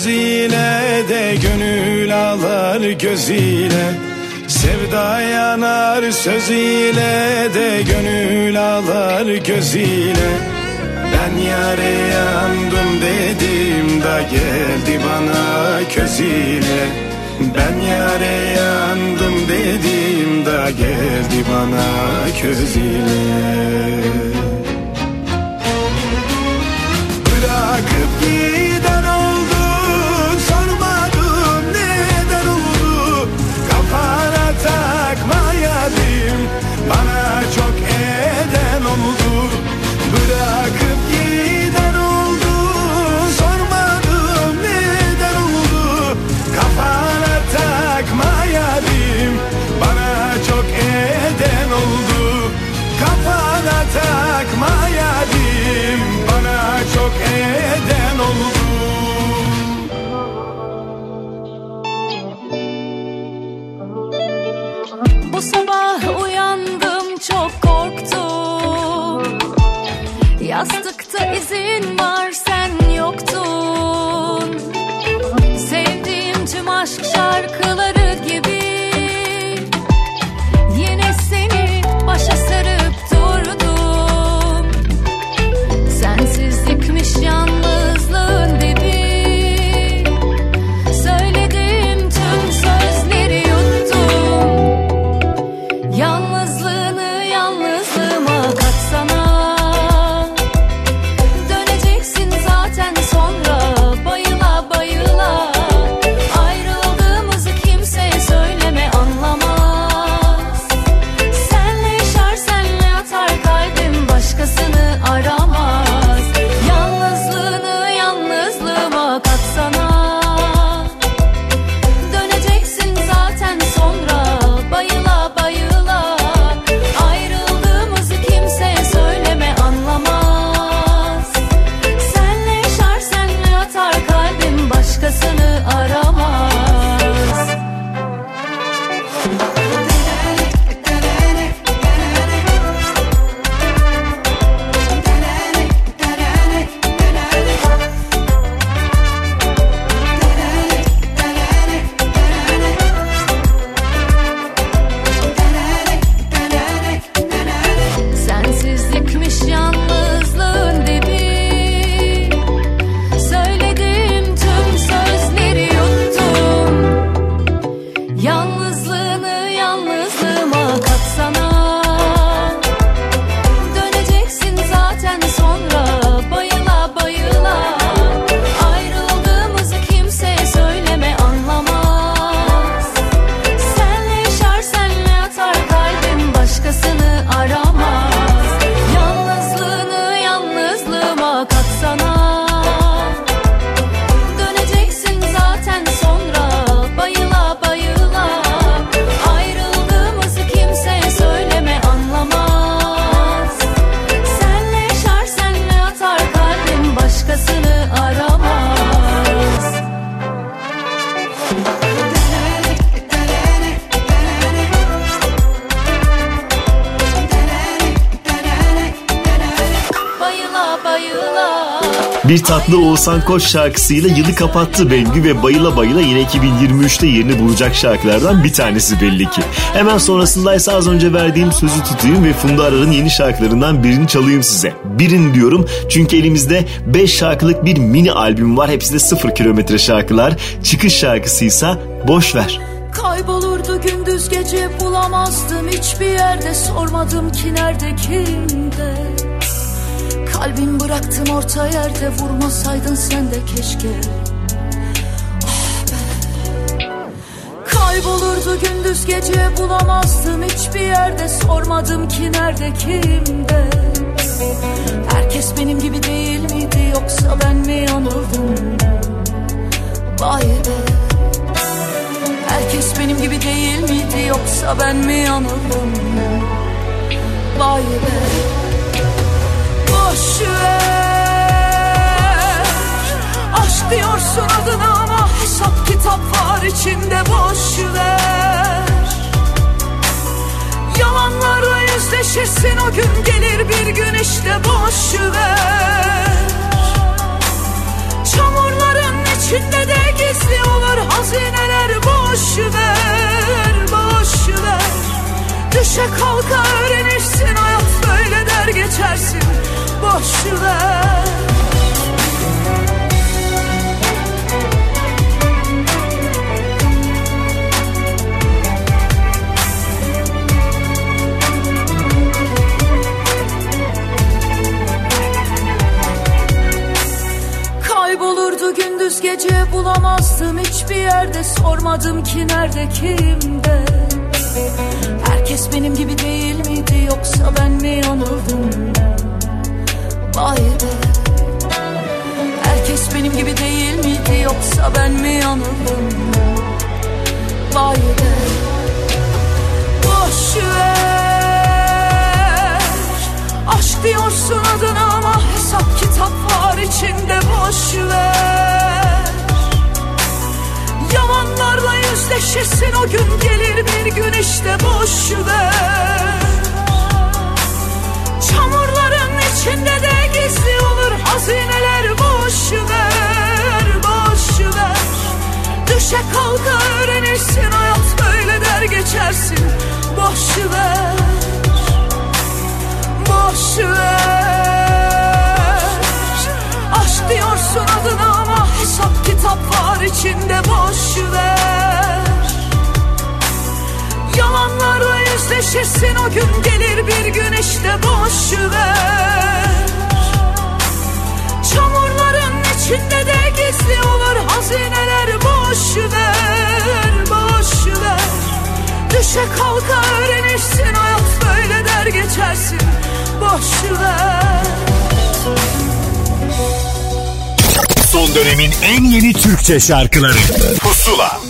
yanar sözüyle de gönül ağlar gözüyle. Sevda yanar sözüyle de gönül ağlar gözüyle. Ben yare yandım dedim da geldi bana közüyle. Ben yare yandım dedim da geldi bana közüyle izin var sen yoktun. Sevdiğim tüm aşk şarkıları Oğuzhan Koç şarkısıyla yılı kapattı Bengü ve bayıla bayıla yine 2023'te yerini bulacak şarkılardan bir tanesi belli ki. Hemen sonrasında ise az önce verdiğim sözü tutayım ve Funda Arar'ın yeni şarkılarından birini çalayım size. Birini diyorum çünkü elimizde 5 şarkılık bir mini albüm var. Hepsi de 0 kilometre şarkılar. Çıkış şarkısıysa Boş Ver. Kaybolurdu gündüz gece bulamazdım hiçbir yerde sormadım ki nerede kimde Kalbim bıraktım orta yerde vurmasaydın sen de keşke. Ah be. Kaybolurdu gündüz gece bulamazdım hiçbir yerde. Sormadım ki nerede kimde? Herkes benim gibi değil miydi yoksa ben mi yanıldım? Vay be. Herkes benim gibi değil miydi yoksa ben mi yanıldım? Vay be Boş ver Aşk diyorsun adına ama hesap kitap var içinde boş ver. Yalanlarla yüzleşirsin o gün gelir bir gün işte boş ver. Çamurların içinde de gizli olur hazineler boş ver, boş ver. Düşe kalka öğrenirsin hayat böyle der geçersin boş ver. Kaybolurdu gündüz gece bulamazdım hiçbir yerde. Sormadım ki nerede kimde? Herkes benim gibi değil miydi yoksa ben mi yanıldım Vay be Herkes benim gibi değil miydi yoksa ben mi yanıldım? Vay be Boş ver. Aşk diyorsun adına ama hesap kitap var içinde boş ver. Yalanlarla yüzleşirsin o gün gelir bir gün işte boş ver içinde de gizli olur hazineler boş ver Boş ver Düşe kalka öğrenirsin hayat böyle der geçersin. Boş ver Boş ver Aşk diyorsun adına ama hesap kitap var içinde boş ver Yalanlarla yüzleşirsin o gün gelir bir gün işte boş ver Çamurların içinde de gizli olur hazineler boş ver, boş ver Düşe kalka öğrenirsin hayat böyle der geçersin boş ver Son dönemin en yeni Türkçe şarkıları. Pusula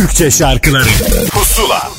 Türkçe şarkıları Pusula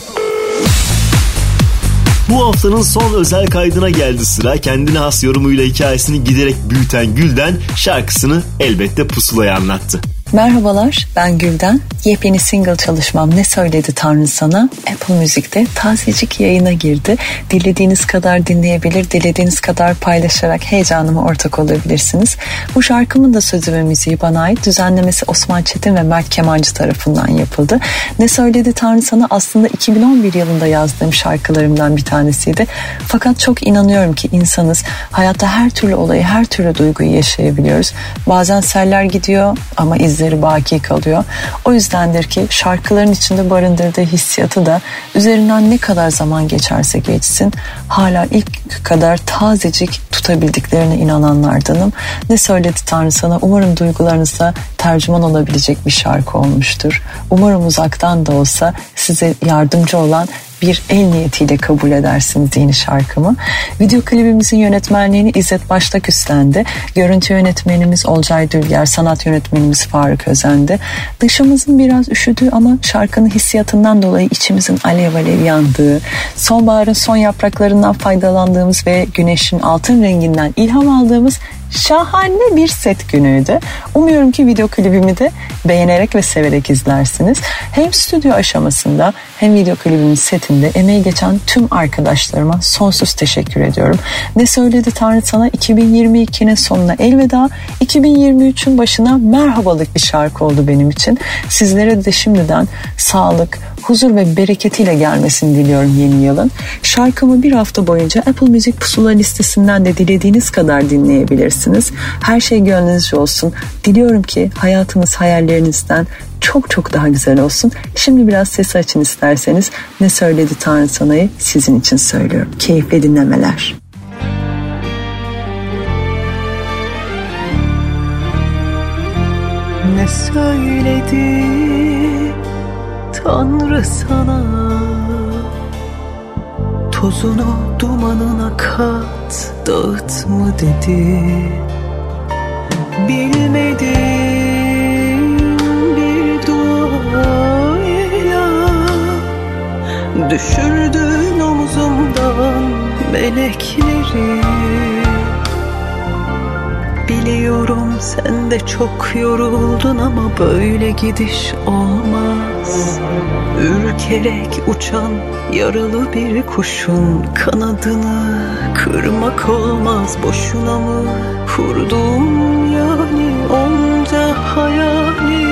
Bu haftanın son özel kaydına geldi sıra. Kendine has yorumuyla hikayesini giderek büyüten Gülden şarkısını elbette pusulaya anlattı. Merhabalar ben Gülden. Yepyeni single çalışmam Ne Söyledi Tanrı Sana Apple Müzik'te tazecik yayına girdi. Dilediğiniz kadar dinleyebilir, dilediğiniz kadar paylaşarak heyecanıma ortak olabilirsiniz. Bu şarkımın da sözü ve müziği bana ait. Düzenlemesi Osman Çetin ve Mert Kemancı tarafından yapıldı. Ne Söyledi Tanrı Sana aslında 2011 yılında yazdığım şarkılarımdan bir tanesiydi. Fakat çok inanıyorum ki insanız. Hayatta her türlü olayı, her türlü duyguyu yaşayabiliyoruz. Bazen seller gidiyor ama izleri baki kalıyor. O yüzdendir ki şarkıların içinde barındırdığı hissiyatı da üzerinden ne kadar zaman geçerse geçsin hala ilk kadar tazecik tutabildiklerine inananlardanım. Ne söyledi Tanrı sana umarım duygularınıza tercüman olabilecek bir şarkı olmuştur. Umarım uzaktan da olsa size yardımcı olan bir el niyetiyle kabul edersiniz yeni şarkımı. Video klibimizin yönetmenliğini İzzet Baştak üstlendi. Görüntü yönetmenimiz Olcay Dülger, sanat yönetmenimiz Faruk Özendi. Dışımızın biraz üşüdüğü ama şarkının hissiyatından dolayı içimizin alev alev yandığı, sonbaharın son yapraklarından faydalandığımız ve güneşin altın renginden ilham aldığımız şahane bir set günüydü. Umuyorum ki video klibimi de beğenerek ve severek izlersiniz. Hem stüdyo aşamasında hem video klibimin setinde emeği geçen tüm arkadaşlarıma sonsuz teşekkür ediyorum. Ne söyledi Tanrı sana 2022'nin sonuna elveda 2023'ün başına merhabalık bir şarkı oldu benim için. Sizlere de şimdiden sağlık, huzur ve bereketiyle gelmesini diliyorum yeni yılın. Şarkımı bir hafta boyunca Apple Music Pusula listesinden de dilediğiniz kadar dinleyebilirsiniz. Her şey gönlünüzce olsun. Diliyorum ki hayatınız hayallerinizden çok çok daha güzel olsun. Şimdi biraz sesi açın isterseniz. Ne söyledi Tanrı Sana'yı sizin için söylüyorum. Keyifli dinlemeler. Ne söyledi Tanrı sana Tozunu dumanına kat Dağıt mı dedi. Bilmedim bir duayla Düşürdün omzumdan melekleri Biliyorum. Sen de çok yoruldun ama böyle gidiş olmaz. Ürkerek uçan yaralı bir kuşun kanadını kırmak olmaz. Boşuna mı kurdum yani? Onca hayali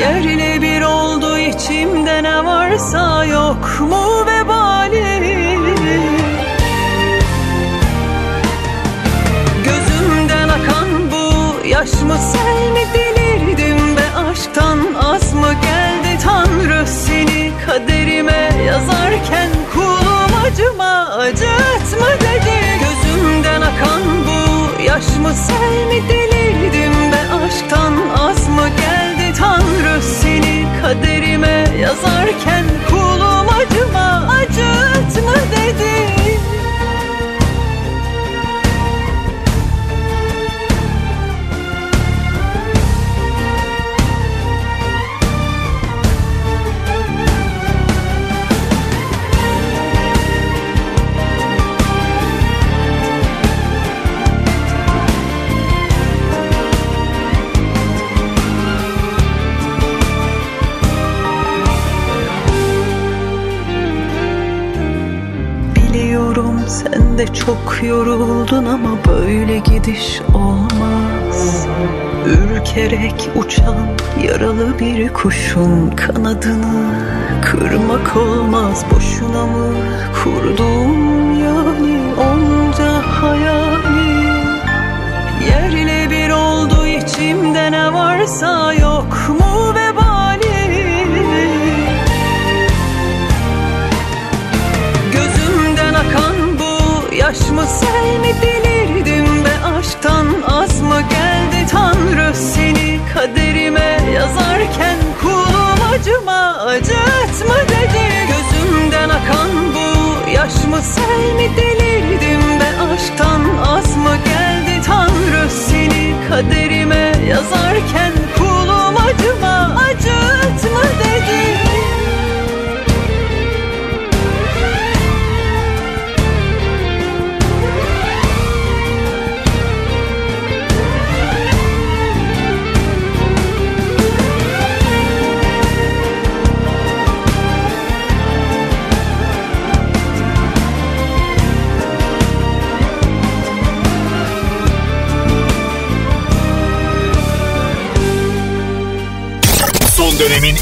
Yerle bir oldu. İçimde ne varsa yok mu vebali yaş mı sel mi delirdim be? Aşktan az mı geldi Tanrı seni kaderime? Yazarken kulum acıma acıtma dedi. Gözümden akan bu yaş mı sel mi delirdim be? Aşktan az mı geldi Tanrı seni kaderime? Yazarken böyle gidiş olmaz. Ürkerek uçan yaralı bir kuşun kanadını kırmak olmaz. Boşuna mı kurdum yani onca hayali? Yerle bir oldu içimde ne varsa yok mu vebali? Gözümden akan bu yaş mı sel mi be aşktan az mı geldi Tanrı seni kaderime yazarken kulum acıma acıt mı dedi. Gözümden akan bu yaş mı sel mi delirdim be? Aşktan az mı geldi Tanrı seni kaderime yazarken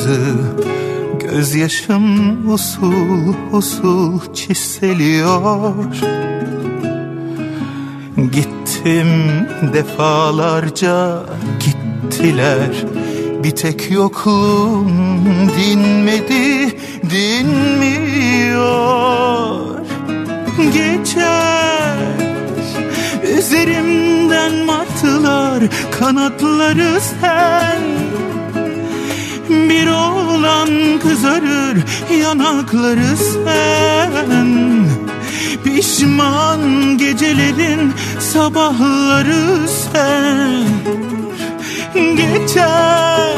yazı Gözyaşım usul usul çiseliyor Gittim defalarca gittiler. Bir tek yokluğum dinmedi dinmiyor. Geçer üzerimden martılar kanatları sen Bir oğlan kızarır yanakları sen. Pişman gecelerin sabahları sen. Geçer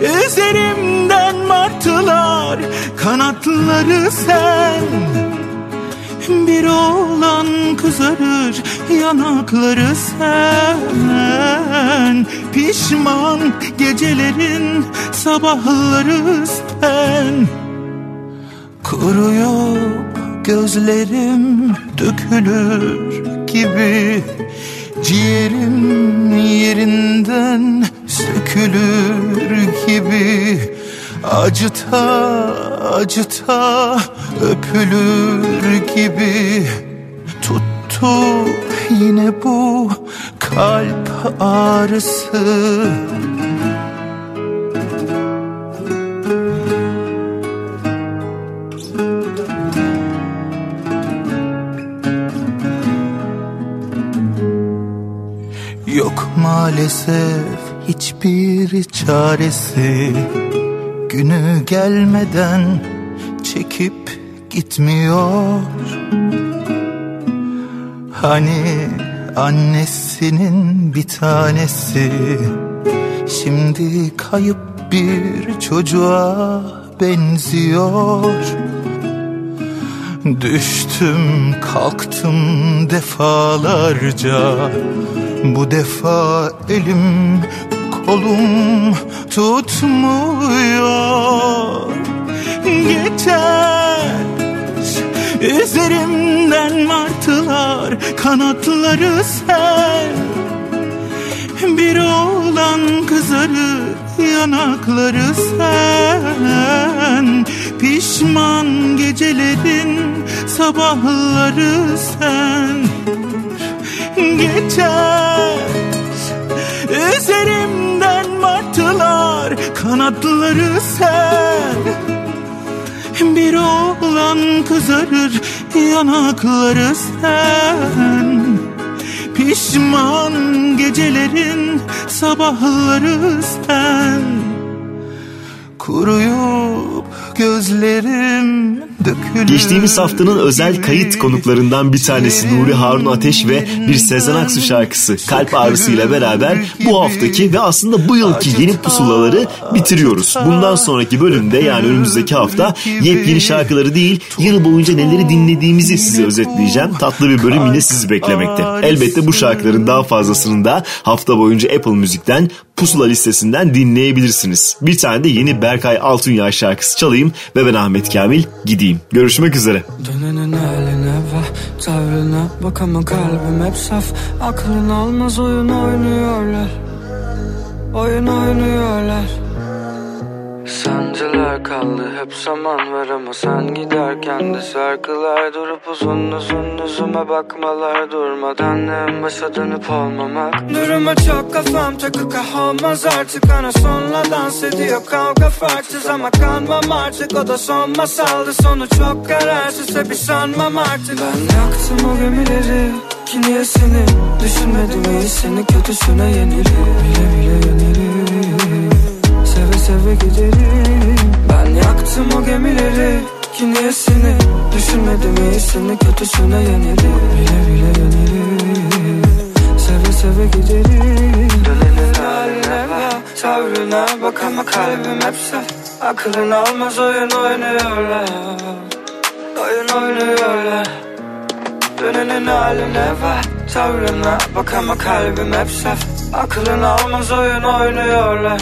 Üzerimden martılar kanatları sen Bir oğlan kızarır yanakları sen. Pişman gecelerin sabahları sen. Kuruyup gözlerim dökülür gibi. Ciğerim yerinden sökülür gibi Acıta acıta öpülür gibi Tuttu yine bu kalp ağrısı. Yok maalesef hiçbir çaresi Günü gelmeden çekip gitmiyor. Hani annesinin bir tanesi Şimdi kayıp bir çocuğa benziyor. Düştüm kalktım defalarca Bu defa elim kolum tutmuyor Geçer. Üzerimden martılar kanatları sen Bir oğlan kızarır yanakları sen Pişman gecelerin sabahları sen. Geçer Üzerimden martılar kanatları sen Bir oğlan kızarır yanakları sen. Pişman gecelerin sabahları sen Kuruyup gözlerim dökülür Geçtiğimiz haftanın özel kayıt konuklarından bir tanesi Nuri Harun Ateş ve bir Sezen Aksu şarkısı Kalp Ağrısı ile beraber bu haftaki ve aslında bu yılki yeni pusulaları bitiriyoruz. Bundan sonraki bölümde yani önümüzdeki hafta yepyeni şarkıları değil yıl boyunca neleri dinlediğimizi size özetleyeceğim. Tatlı bir bölüm yine sizi beklemekte. Elbette bu şarkıların daha fazlasını da hafta boyunca Apple Müzik'ten Pusula listesinden dinleyebilirsiniz. Bir tane de yeni Berkay Altunyay şarkısı çalayım ve ben Ahmet Kamil gideyim. Görüşmek üzere. Dönenin haline bak Tavrına bak ama kalbim hep saf Aklın almaz oyun oynuyorlar Oyun oynuyorlar Sancılar kaldı hep zaman var ama sen giderken de şarkılar durup uzun uzun yüzüme bakmalar durmadan en başa dönüp olmamak. Duruma çok kafam takık olmaz artık. Ana sonla dans ediyor kavga farksız ama kanmam artık. O da son masaldı sonu çok kararsız. Bir sanmam artık. Ben yaktım o gemileri ki niye seni? Düşünmedim iyisini kötüsüne yenilir bile bile yenilir Seve giderim Ben yaktım o gemileri. Ki niyesini Düşünmedim iyisini kötüsüne yenilir Bile bile yenilir Seve seve giderim Dönenin haline bak Tavrına bak ama kalbim hep saf Aklın almaz oyun oynuyorlar. Oyun oynuyorlar. Dönenin haline bak Tavrına bak ama kalbim hep saf Aklın almaz oyun oynuyorlar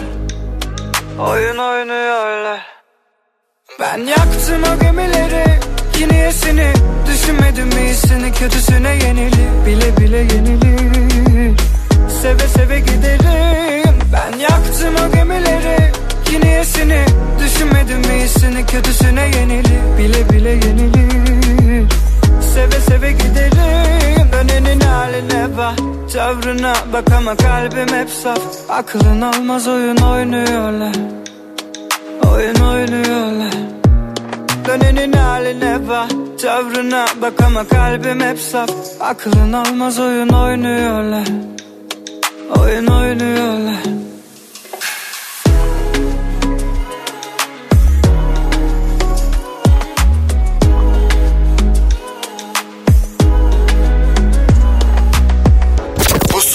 Oyun oynuyorlar. Ben yaktım o gemileri Yiniyesini Düşünmedim iyisini kötüsüne yenilir. Bile bile yenilir. Seve seve giderim. Ben yaktım o gemileri Yiniyesini Düşünmedim iyisini kötüsüne yenilir. Bile bile yenilir Seve seve giderim. Dönenin haline bak Tavrına bak ama kalbim hep saf. Aklın almaz oyun oynuyorlar. Oyun oynuyorlar. Dönenin haline bak Tavrına bak ama kalbim hep saf. Aklın almaz oyun oynuyorlar. Oyun oynuyorlar